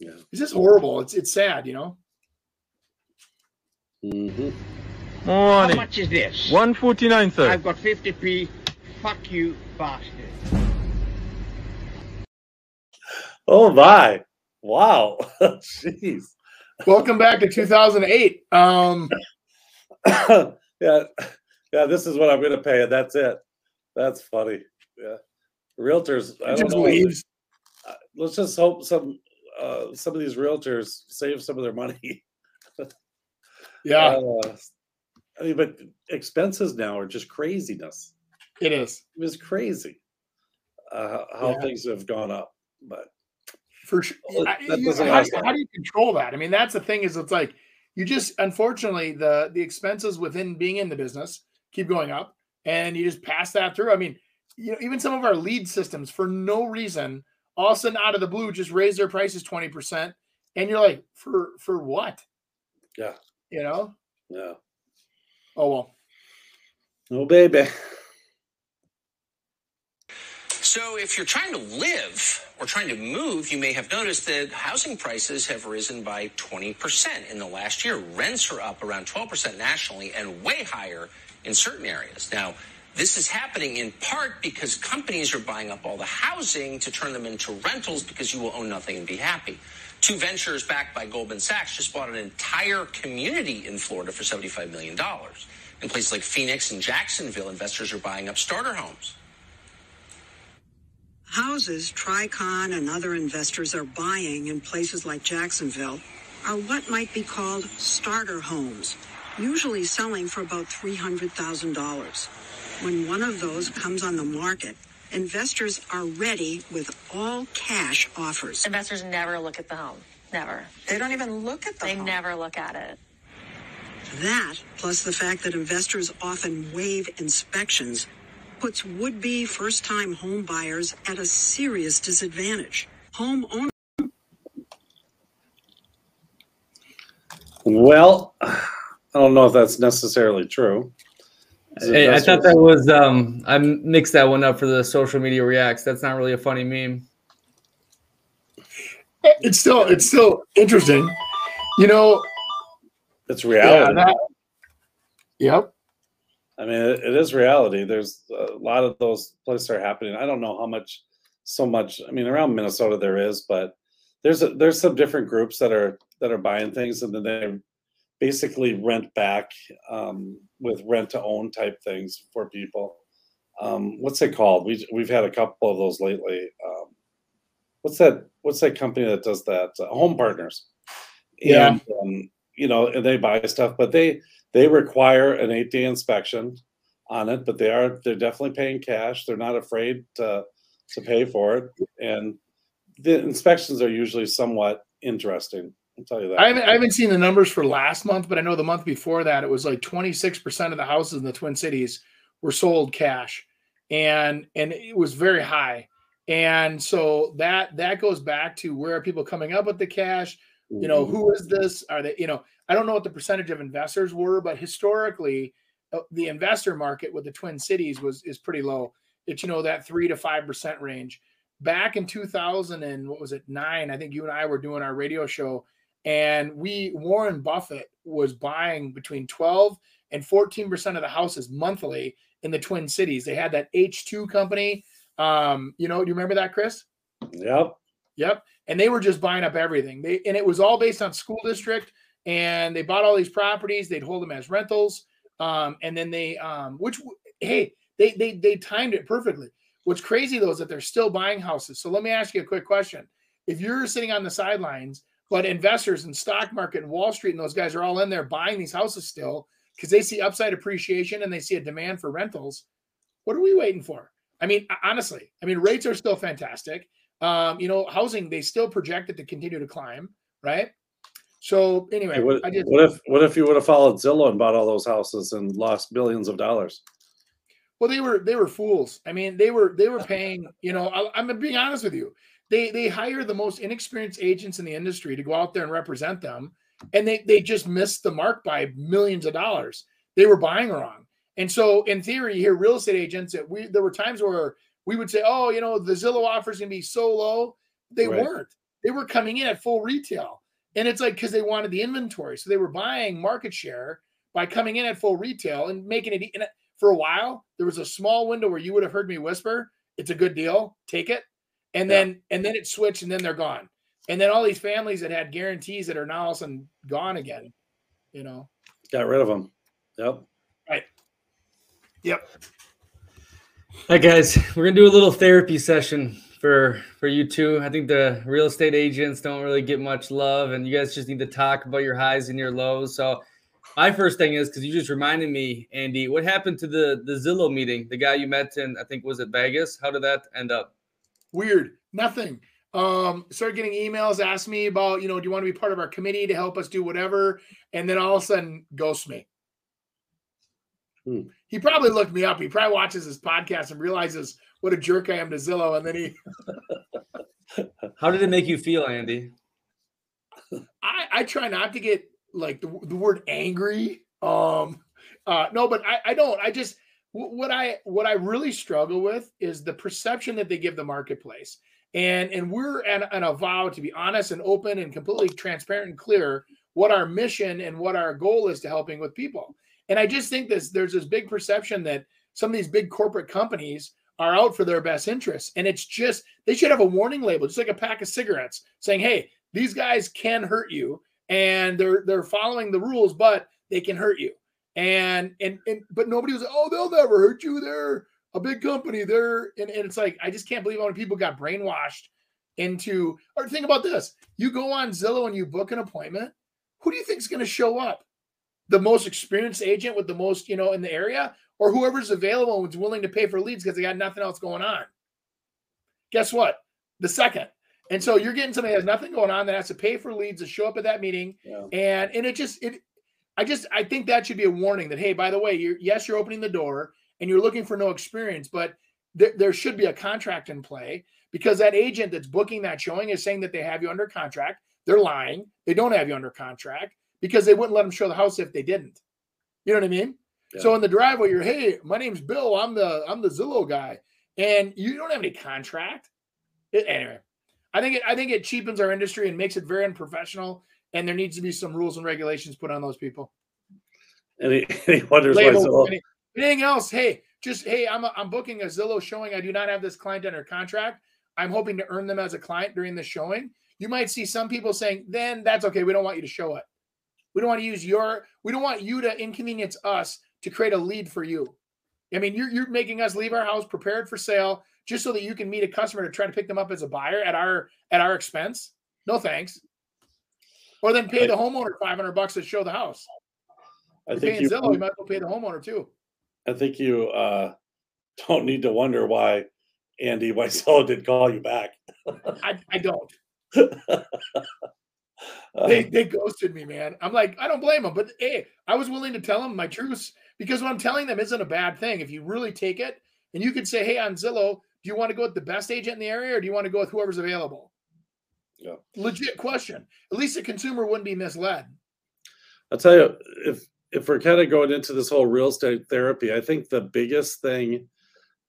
Yeah. it's just horrible. It's it's sad. You know. hmm How much is this? 149, sir. I've got 50p. Fuck you, bastard. Oh my! Wow! <laughs> Jeez. Welcome back to 2008. Um, <coughs> yeah, yeah. This is what I'm going to pay, and that's it. That's funny. Yeah, realtors. I don't know. leaves. Uh, Let's just hope some uh, some of these realtors save some of their money. <laughs> Yeah, Uh, I mean, but expenses now are just craziness. it is. It was crazy uh, how Yeah. things have gone up. But for sure. Well, I- that you- how, last do you, long. how do you control that? I mean, that's the thing. Is it's like you just unfortunately the the expenses within being in the business keep going up, and you just pass that through. I mean, you know, even some of our lead systems for no reason, all of a sudden out of the blue, just raise their prices twenty percent, and you're like, for for what? Yeah. You know. yeah, Oh well. oh baby. So, if you're trying to live or trying to move, you may have noticed that housing prices have risen by 20% in the last year. Rents are up around 12% nationally and way higher in certain areas. Now, this is happening in part because companies are buying up all the housing to turn them into rentals because you will own nothing and be happy. Two ventures backed by Goldman Sachs just bought an entire community in Florida for $75 million. In places like Phoenix and Jacksonville, investors are buying up starter homes. Houses Tricon and other investors are buying in places like Jacksonville are what might be called starter homes, usually selling for about $300,000. When one of those comes on the market, investors are ready with all cash offers. Investors never look at the home. Never. They don't even look at the They home. never look at it. That, plus the fact that investors often waive inspections, puts would-be first-time home buyers at a serious disadvantage. Home owners Well, I don't know if that's necessarily true. Hey, I thought that was um I mixed that one up for the social media reacts. That's not really a funny meme. It's still it's still interesting. You know, it's reality. Yeah, that, yep. I mean, it, it is reality. There's a lot of those places are happening. I don't know how much, so much. I mean, around Minnesota there is, but there's a, there's some different groups that are that are buying things, and then they basically rent back um, with rent to own type things for people. Um, what's it called? We we've had a couple of those lately. Um, what's that? What's that company that does that? Uh, Home Partners. Yeah. And, um, you know, and they buy stuff, but they they require an eight day inspection on it. But they are they're definitely paying cash. They're not afraid to to pay for it, and the inspections are usually somewhat interesting. I'll tell you that. I haven't, I haven't seen the numbers for last month, but I know the month before that it was like 26% of the houses in the Twin Cities were sold cash. And and it was very high. And so that that goes back to where are people coming up with the cash? You know, who is this? Are they, you know, I don't know what the percentage of investors were, but historically uh, the investor market with the Twin Cities was is pretty low. It's you know that 3 to 5% range. Back in 2000 and what was it? 9, I think you and I were doing our radio show and we Warren Buffett was buying between 12 and 14% of the houses monthly in the Twin Cities. They had that H2 company. Um, you know, do you remember that, Chris? Yep. Yep. And they were just buying up everything. They and it was all based on school district. And they bought all these properties. They'd hold them as rentals. Um, and then they, um, which hey, they they they timed it perfectly. What's crazy though is that they're still buying houses. So let me ask you a quick question: If you're sitting on the sidelines, but investors and stock market and Wall Street and those guys are all in there buying these houses still because they see upside appreciation and they see a demand for rentals, what are we waiting for? I mean, honestly, I mean, rates are still fantastic. Um, you know, housing they still project it to continue to climb, right? So anyway, Hey, what, I just what if what if you would have followed Zillow and bought all those houses and lost billions of dollars? well, they were they were fools. I mean, they were they were <laughs> paying. You know, I, I'm being honest with you. They they hire the most inexperienced agents in the industry to go out there and represent them, and they they just missed the mark by millions of dollars. They were buying wrong, and so in theory, you hear real estate agents that we there were times where we would say, oh, you know, the Zillow offers gonna be so low. They Right. weren't. They were coming in at full retail, and it's like because they wanted the inventory, so they were buying market share by coming in at full retail and making it. And uh, for a while, there was a small window where you would have heard me whisper, "It's a good deal, take it," and then and then it switched, and then they're gone. And then all these families that had guarantees that are now all of a sudden gone again. You know, Got rid of them. Yep. right? Yep. All right, guys, we're gonna do a little therapy session for for you two. I think the real estate agents don't really get much love, and you guys just need to talk about your highs and your lows. So, my first thing is because you just reminded me, Andy, what happened to the the Zillow meeting? The guy you met in, I think, was it Vegas? How did that end up? Weird. Nothing. Um, started getting emails, asked me about, you know, do you want to be part of our committee to help us do whatever? And then all of a sudden, ghost me. Hmm. He probably looked me up. He probably watches this podcast and realizes what a jerk I am to Zillow. And then he, <laughs> How did it make you feel, Andy? I, I try not to get like the, the word angry. Um, uh, no, but I, I don't. I just wh- what I what I really struggle with is the perception that they give the marketplace. And and we're at an a vow to be honest and open and completely transparent and clear what our mission and what our goal is to helping with people. And I just think this there's this big perception that some of these big corporate companies are out for their best interests. And it's just they should have a warning label, just like a pack of cigarettes, saying, hey, these guys can hurt you and they're they're following the rules, but they can hurt you. And and and but nobody was, like, oh, they'll never hurt you. They're a big company. They're and, and it's like I just can't believe how many people got brainwashed into or think about this. You go on Zillow and you book an appointment. Who do you think is going to show up? The most experienced agent with the most, you know, in the area, or whoever's available and is willing to pay for leads because they got nothing else going on. Guess what? The second. And so you're getting somebody that has nothing going on that has to pay for leads to show up at that meeting. Yeah. And and it just it I just I think that should be a warning that hey, by the way, you're yes, you're opening the door and you're looking for no experience, but there, there should be a contract in play because that agent that's booking that showing is saying that they have you under contract. They're lying. They don't have you under contract because they wouldn't let them show the house if they didn't. You know what I mean? So in the driveway, you're, hey, my name's Bill. I'm the I'm the Zillow guy, and you don't have any contract. It- anyway, I think it I think it cheapens our industry and makes it very unprofessional. And there needs to be some rules and regulations put on those people. And he, <laughs> and he wonders why Zillow, any- anything else? Hey, just hey, I'm I'm booking a Zillow showing. I do not have this client under contract. I'm hoping to earn them as a client during the showing. You might see some people saying, then that's okay. We don't want you to show it. We don't want to use your, we don't want you to inconvenience us to create a lead for you. I mean, you're, you're making us leave our house prepared for sale just so that you can meet a customer to try to pick them up as a buyer at our at our expense. No thanks. Or then pay the homeowner 500 bucks to show the house. I You're think you, Zillow, you might as well pay the homeowner too. I think you uh, <laughs> don't need to wonder why Andy Zillow did call you back. <laughs> I, I don't. <laughs> Uh, They they ghosted me, man. I'm like, I don't blame them, but hey, I was willing to tell them my truths because what I'm telling them isn't a bad thing. If you really take it, and you could say, hey, on Zillow, do you want to go with the best agent in the area, or do you want to go with whoever's available? Yeah. Legit question. At least the consumer wouldn't be misled. I'll tell you, if if we're kind of going into this whole real estate therapy, I think the biggest thing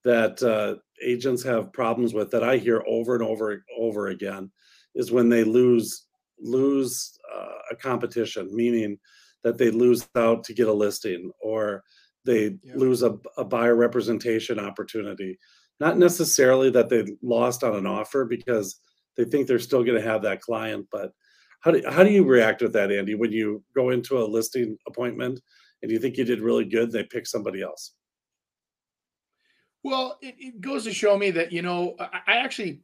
that uh, agents have problems with that I hear over and over and over again is when they lose lose uh, a competition, meaning that they lose out to get a listing or they lose a, a buyer representation opportunity. Not necessarily that they lost on an offer because they think they're still going to have that client, but how do, how do you react with that, Andy, when you go into a listing appointment and you think you did really good, they pick somebody else? Well, it, it goes to show me that you know I, I actually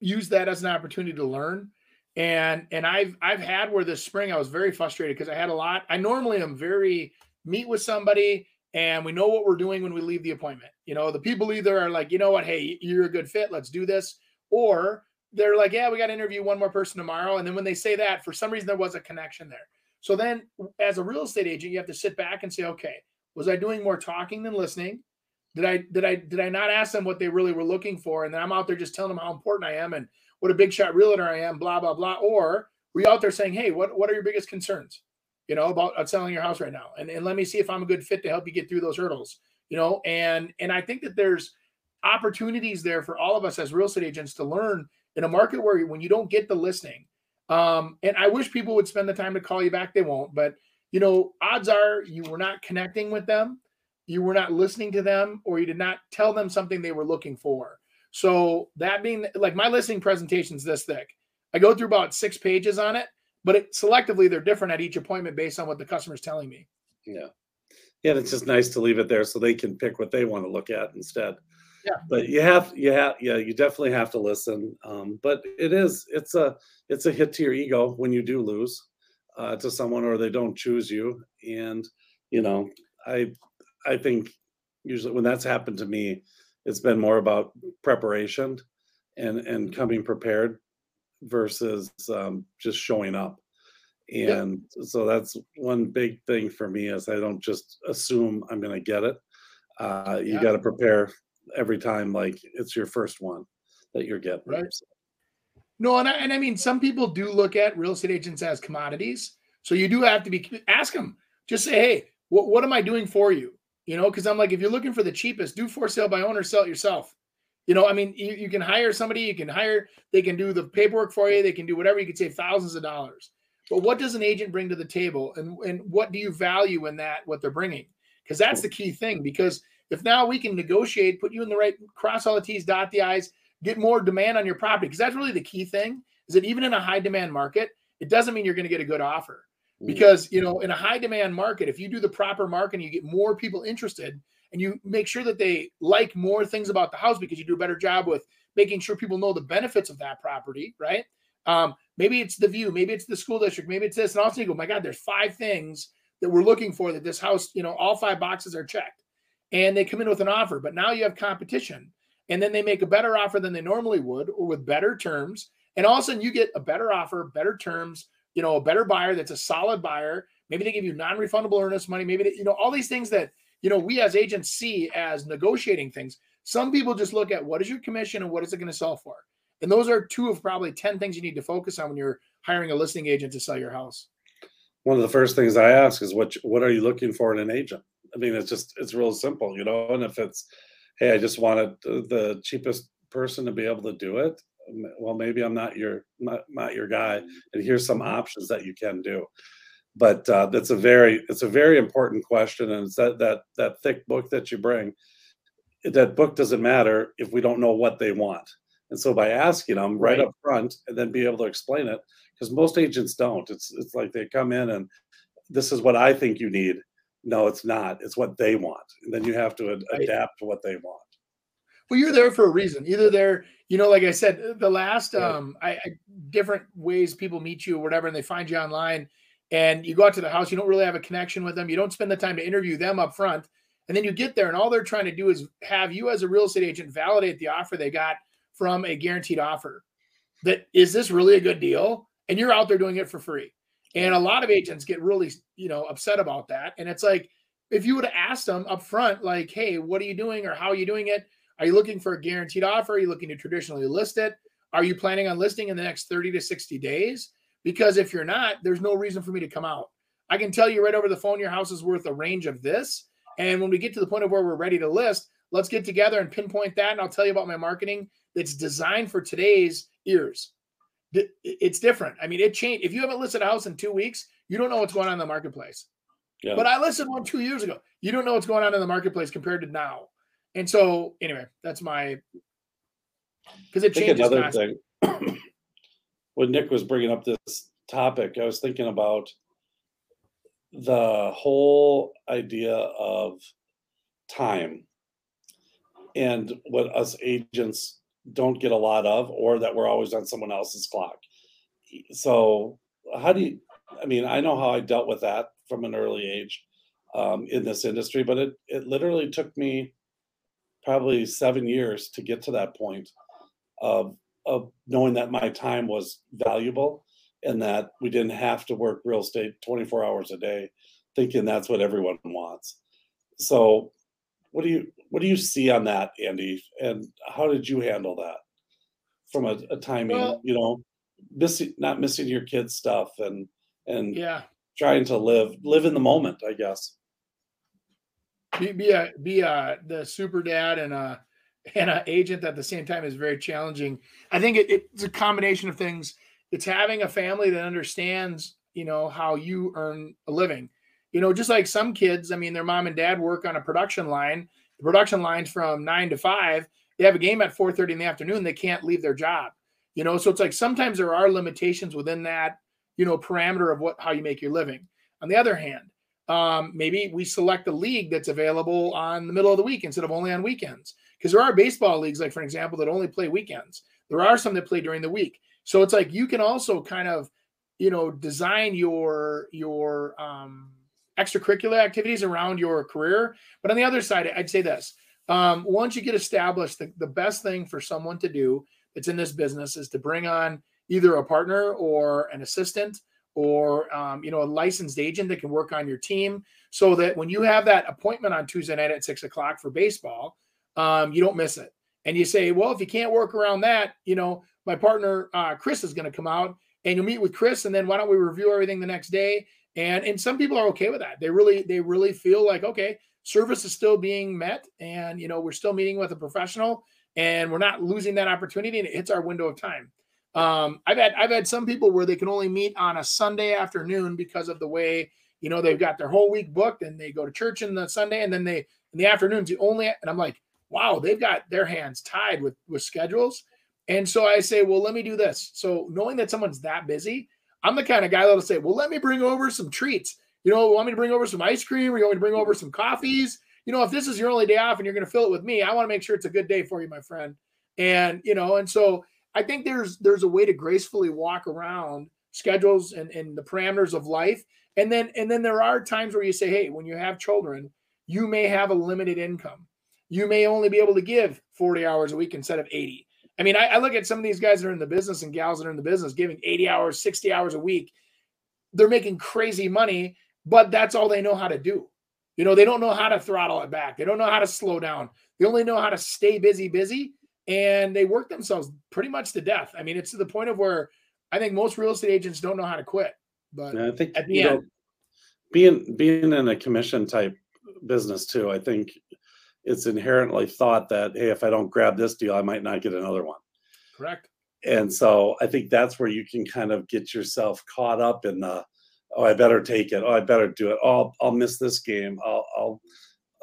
use that as an opportunity to learn. And and I've I've had where this spring I was very frustrated because I had a lot. I normally am very meet with somebody and we know what we're doing when we leave the appointment. You know, the people either are like, you know what, hey, you're a good fit, let's do this, or they're like, yeah, we got to interview one more person tomorrow. And then when they say that, for some reason there was a connection there. So then, as a real estate agent, you have to sit back and say, okay, was I doing more talking than listening? Did I did I did I not ask them what they really were looking for? And then I'm out there just telling them how important I am and what a big shot realtor I am, blah blah blah. Or were you out there saying, hey, what what are your biggest concerns? You know about, about selling your house right now, and and let me see if I'm a good fit to help you get through those hurdles. You know, and and I think that there's opportunities there for all of us as real estate agents to learn in a market where when you don't get the listing, um, and I wish people would spend the time to call you back. They won't, but you know, odds are you were not connecting with them you were not listening to them or you did not tell them something they were looking for. So that being like my listing presentation's this thick. I go through about six pages on it, but it, selectively they're different at each appointment based on what the customer's telling me. Yeah. Yeah, and it's just nice to leave it there so they can pick what they want to look at instead. Yeah. But you have, you have, yeah, you definitely have to listen. Um, but it is, it's a, it's a hit to your ego when you do lose uh, to someone or they don't choose you. And you know, I, I think usually when that's happened to me, it's been more about preparation and and coming prepared versus um, just showing up. Yeah. And so that's one big thing for me is I don't just assume I'm going to get it. Uh, you Yeah. got to prepare every time like it's your first one that you're getting. Right. No, and I, and I mean, some people do look at real estate agents as commodities. So you do have to be ask them. Just say, hey, what, what am I doing for you? You know, because I'm like, if you're looking for the cheapest, do for sale by owner, sell it yourself. You know, I mean, you, you can hire somebody, you can hire, they can do the paperwork for you, they can do whatever, you could save thousands of dollars. But what does an agent bring to the table, and and what do you value in that? What they're bringing? Because that's the key thing. Because if now we can negotiate, put you in the right, cross all the T's, dot the I's, get more demand on your property, because that's really the key thing. Is that even in a high demand market, it doesn't mean you're going to get a good offer. Because you know in a high demand market if you do the proper marketing you get more people interested and you make sure that they like more things about the house because you do a better job with making sure people know the benefits of that property right? Um, maybe it's the view maybe it's the school district maybe it's this and also you go my god there's five things that we're looking for that this house you know all five boxes are checked and they come in with an offer but now you have competition and then they make a better offer than they normally would or with better terms and all of a sudden you get a better offer better terms you know, a better buyer that's a solid buyer. Maybe they give you non-refundable earnest money. Maybe they, you know all these things that you know we as agents see as negotiating things. Some people just look at what is your commission and what is it going to sell for, and those are two of probably ten things you need to focus on when you're hiring a listing agent to sell your house. One of the first things I ask is what what are you looking for in an agent? I mean, it's just it's real simple, you know. And if it's, hey, I just wanted the cheapest person to be able to do it, well, maybe I'm not your not, not your guy. And here's some options that you can do. But uh, that's a very it's a very important question, and it's that that that thick book that you bring. That book doesn't matter if we don't know what they want. And so by asking them right, right up front and then be able to explain it, because most agents don't. It's it's like they come in and this is what I think you need. No, it's not. It's what they want. And then you have to ad- right. adapt to what they want. Well, you're there for a reason. Either they're, you know, like I said, the last right. um I, I different ways people meet you or whatever, and they find you online and you go out to the house, you don't really have a connection with them. You don't spend the time to interview them up front. And then you get there, and all they're trying to do is have you as a real estate agent validate the offer they got from a guaranteed offer. That is this really a good deal? And you're out there doing it for free. And a lot of agents get really, you know, upset about that. And it's like, if you would have asked them up front, like, hey, what are you doing or how are you doing it? Are you looking for a guaranteed offer? Are you looking to traditionally list it? Are you planning on listing in the next 30 to 60 days? Because if you're not, there's no reason for me to come out. I can tell you right over the phone your house is worth a range of this. And when we get to the point of where we're ready to list, let's get together and pinpoint that. And I'll tell you about my marketing that's designed for today's ears it's different. I mean, it changed. If you haven't listed a house in two weeks, you don't know what's going on in the marketplace. Yeah. But I listed one two years ago. You don't know what's going on in the marketplace compared to now. And so, anyway, that's my because it changes. Another constantly. thing, <clears throat> when Nick was bringing up this topic, I was thinking about the whole idea of time and what us agents don't get a lot of or that we're always on someone else's clock. So how do you I mean, I know how I dealt with that from an early age um, in this industry, but it it literally took me probably seven years to get to that point of of knowing that my time was valuable and that we didn't have to work real estate 24 hours a day thinking that's what everyone wants. So what do you what do you see on that, Andy? And how did you handle that from a, a timing? Well, you know, missing not missing your kids' stuff and and yeah, trying to live live in the moment, I guess. Be be a be a the super dad and a and an agent at the same time is very challenging. I think it, it's a combination of things. It's having a family that understands, you know, how you earn a living you know, just like some kids, I mean, their mom and dad work on a production line. The production line's from nine to five. They have a game at 4:30 in the afternoon. They can't leave their job. You know, so it's like sometimes there are limitations within that, you know, parameter of what how you make your living. On the other hand, um, maybe we select a league that's available on the middle of the week instead of only on weekends. Because there are baseball leagues, like for example, that only play weekends. There are some that play during the week. So it's like you can also kind of, you know, design your your um, extracurricular activities around your career. But on the other side, I'd say this um, once you get established, the, the best thing for someone to do that's in this business is to bring on either a partner or an assistant or um, you know a licensed agent that can work on your team so that when you have that appointment on tuesday night at six o'clock for baseball um, you don't miss it and you say well if you can't work around that you know my partner uh, chris is going to come out and you'll meet with chris and then why don't we review everything the next day and and some people are okay with that. They really they really feel like okay service is still being met and you know we're still meeting with a professional and we're not losing that opportunity and it hits our window of time. Um, i've had i've had some people where they can only meet on a sunday afternoon because of the way you know they've got their whole week booked and they go to church in the sunday and then they in the afternoons the only and i'm like wow they've got their hands tied with with schedules. And so i say well let me do this. So knowing that someone's that busy I'm the kind of guy that'll say, well, let me bring over some treats. You know, want me to bring over some ice cream or you want me to bring over some coffees? You know, if this is your only day off and you're going to fill it with me, I want to make sure it's a good day for you, my friend. And, you know, and so I think there's there's a way to gracefully walk around schedules and, and the parameters of life. And then and then there are times where you say, hey, when you have children, you may have a limited income. You may only be able to give 40 hours a week instead of 80. I mean, I, I, look at some of these guys that are in the business and gals that are in the business giving 80 hours, 60 hours a week. They're making crazy money, but that's all they know how to do. You know, they don't know how to throttle it back. They don't know how to slow down. They only know how to stay busy, busy, and they work themselves pretty much to death. I mean, it's to the point of where I think most real estate agents don't know how to quit. But I think at the end, know, being being in a commission type business too. I think it's inherently thought that hey, if I don't grab this deal, I might not get another one. Correct. And so I think that's where you can kind of get yourself caught up in the oh, I better take it. Oh, I better do it. Oh, I'll, I'll miss this game. I'll, I'll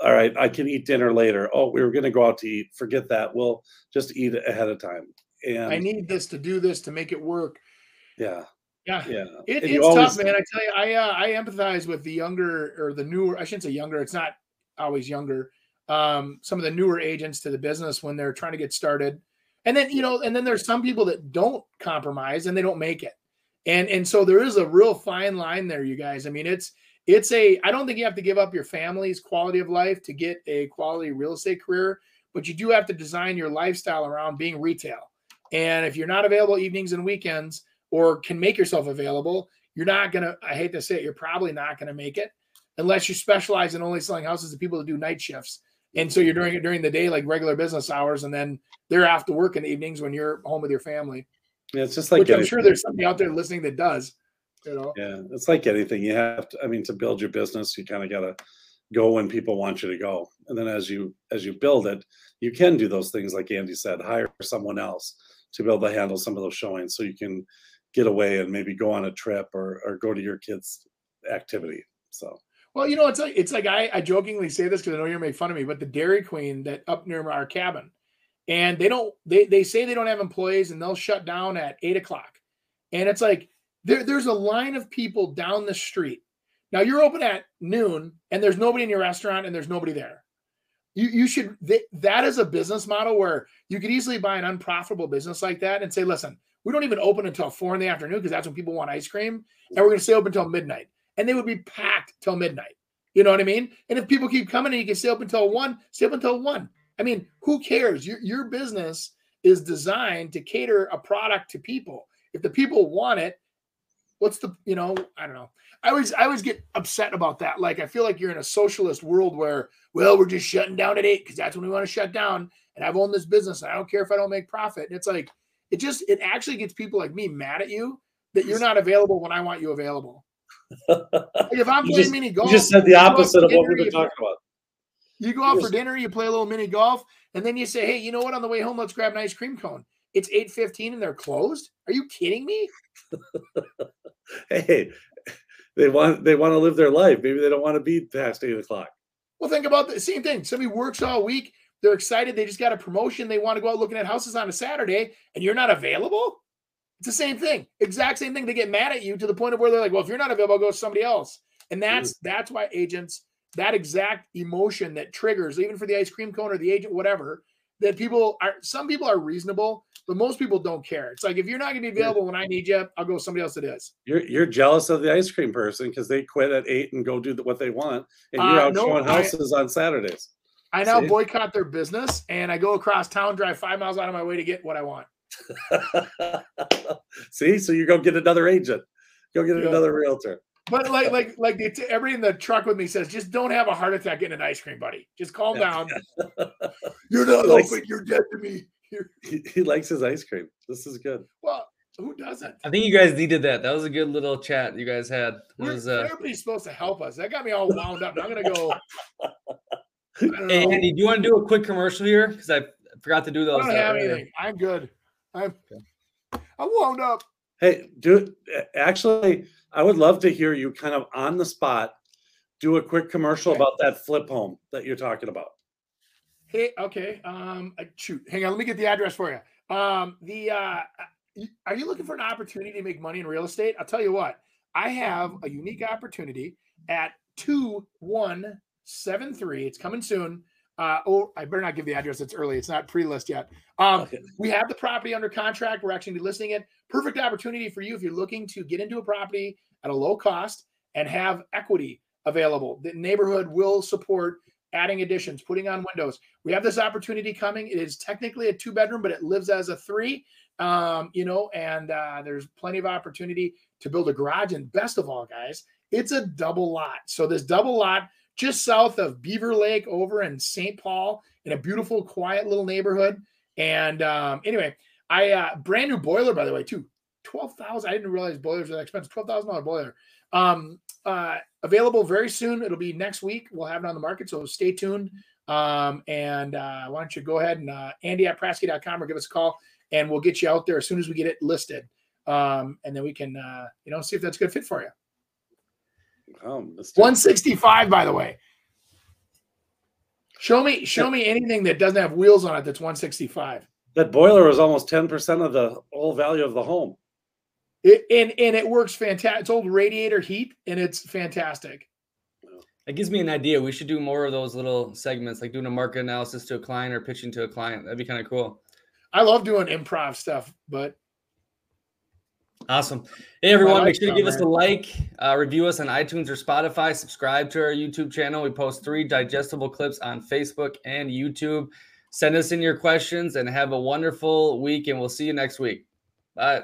all right, I can eat dinner later. Oh, we were going to go out to eat. Forget that. We'll just eat ahead of time. And I need this to do this to make it work. yeah, Yeah. yeah. It, it's always- tough, man. I tell you, I uh, I empathize with the younger or the newer. I shouldn't say younger. It's not always younger. Um, some of the newer agents to the business when they're trying to get started, and then you know, and then there's some people that don't compromise and they don't make it, and and so there is a real fine line there, you guys. I mean, it's it's a. I don't think you have to give up your family's quality of life to get a quality real estate career, but you do have to design your lifestyle around being retail. And if you're not available evenings and weekends or can make yourself available, you're not going to, I hate to say it, you're probably not going to make it unless you specialize in only selling houses to people that do night shifts. And so you're doing it during the day, like regular business hours, and then they're after work in the evenings when you're home with your family. Yeah, it's just like Which I'm sure there's somebody out there listening that does. You know, Yeah, it's like anything. You have to. I mean, to build your business, you kind of got to go when people want you to go, and then as you as you build it, you can do those things like Andy said. Hire someone else to be able to handle some of those showings, so you can get away and maybe go on a trip or or go to your kids' activity. So Well, you know, it's like it's like I, I jokingly say this because I know you're make fun of me, but the Dairy Queen that up near our cabin, and they don't they they say they don't have employees and they'll shut down at eight o'clock, and it's like there, there's a line of people down the street. Now you're open at noon and there's nobody in your restaurant and there's nobody there. You you should th- that is a business model where you could easily buy an unprofitable business like that and say, listen, we don't even open until four in the afternoon because that's when people want ice cream, and we're gonna stay open until midnight and they would be packed till midnight. You know what I mean? And if people keep coming and you can stay up until one, stay up until one. I mean, who cares? Your, your business is designed to cater a product to people. If the people want it, what's the, you know, I don't know. I always, I always get upset about that. Like, I feel like you're in a socialist world where, well, we're just shutting down at eight because that's when we want to shut down. And I've owned this business and I don't care if I don't make profit. And it's like, it just, it actually gets people like me mad at you that you're not available when I want you available. If I'm <laughs> playing just- mini you just said the you go out opposite of what we've been talking about. You go out for dinner, you play a little mini golf, and then you say, "Hey, you know what? On the way home, let's grab an ice cream cone." It's eight fifteen, and they're closed. Are you kidding me? <laughs> Hey, they want they want to live their life. Maybe they don't want to be past eight o'clock. Well, think about the same thing. Somebody works all week. They're excited. They just got a promotion. They want to go out looking at houses on a Saturday, and you're not available. It's the same thing. Exact same thing. They get mad at you to the point of where they're like, "Well, if you're not available, go with somebody else." And that's that's why agents that exact emotion that triggers, even for the ice cream cone or the agent, whatever, that people are. Some people are reasonable, but most people don't care. It's like if you're not going to be available when I need you, I'll go with somebody else that is. You're you're jealous of the ice cream person because they quit at eight and go do the, what they want, and you're Uh, out no, showing I- houses on Saturdays. I now See? boycott their business, and I go across town, drive five miles out of my way to get what I want. <laughs> See, so you go get another agent, go get Yeah. another realtor. But like, like, like the, everybody in the truck with me says, just don't have a heart attack getting an ice cream, buddy. Just calm down. <laughs> You're not He likes- open. You're dead to me. <laughs> He, he likes his ice cream. This is good. well, who doesn't? I think you guys needed that. That was a good little chat you guys had. Was, uh, everybody's supposed to help us. That got me all wound up. Now I'm gonna go. I don't hey. Andy, do you want to do a quick commercial here? Because I forgot to do I those. don't uh, have anything. I'm good. I'm. I'm wound up. Hey, do actually, I would love to hear you kind of on the spot do a quick commercial about that flip home that you're talking about. Hey, okay. Um, uh, shoot. Hang on. Let me get the address for you. Um, the uh, are you looking for an opportunity to make money in real estate? I'll tell you what. I have a unique opportunity at two one seven three. It's coming soon. Uh, oh, I better not give the address. It's early. It's not pre-list yet. Um, Okay. we have the property under contract. We're actually be listing it. Perfect opportunity for you if you're looking to get into a property at a low cost and have equity available. The neighborhood will support adding additions, putting on windows. We have this opportunity coming. It is technically a two bedroom, but it lives as a three. Um, you know, and uh, there's plenty of opportunity to build a garage. And best of all, guys, it's a double lot. So this double lot just south of Beaver Lake over in St. Paul in a beautiful, quiet little neighborhood. And um, anyway, I uh, brand new boiler, by the way, too. Twelve thousand. I didn't realize boilers are that expensive. Twelve thousand dollar boiler. Um, uh, available very soon. It'll be next week. We'll have it on the market, so stay tuned. Um, and uh, why don't you go ahead and uh, Andy at Prasky.com or give us a call, and we'll get you out there as soon as we get it listed. Um, and then we can, uh, you know, see if that's a good fit for you. Mr. 165, by the way. Show me, show me anything that doesn't have wheels on it that's 165. That boiler is almost 10% of the whole value of the home. It, and and it works fantastic. It's old radiator heat, and it's fantastic. That gives me an idea. We should do more of those little segments, like doing a market analysis to a client or pitching to a client. That'd be kind of cool. I love doing improv stuff, but Awesome. Hey, everyone, make sure to give us a like, uh, review us on iTunes or Spotify, subscribe to our YouTube channel. We post three digestible clips on Facebook and YouTube. Send us in your questions and have a wonderful week, and we'll see you next week. Bye.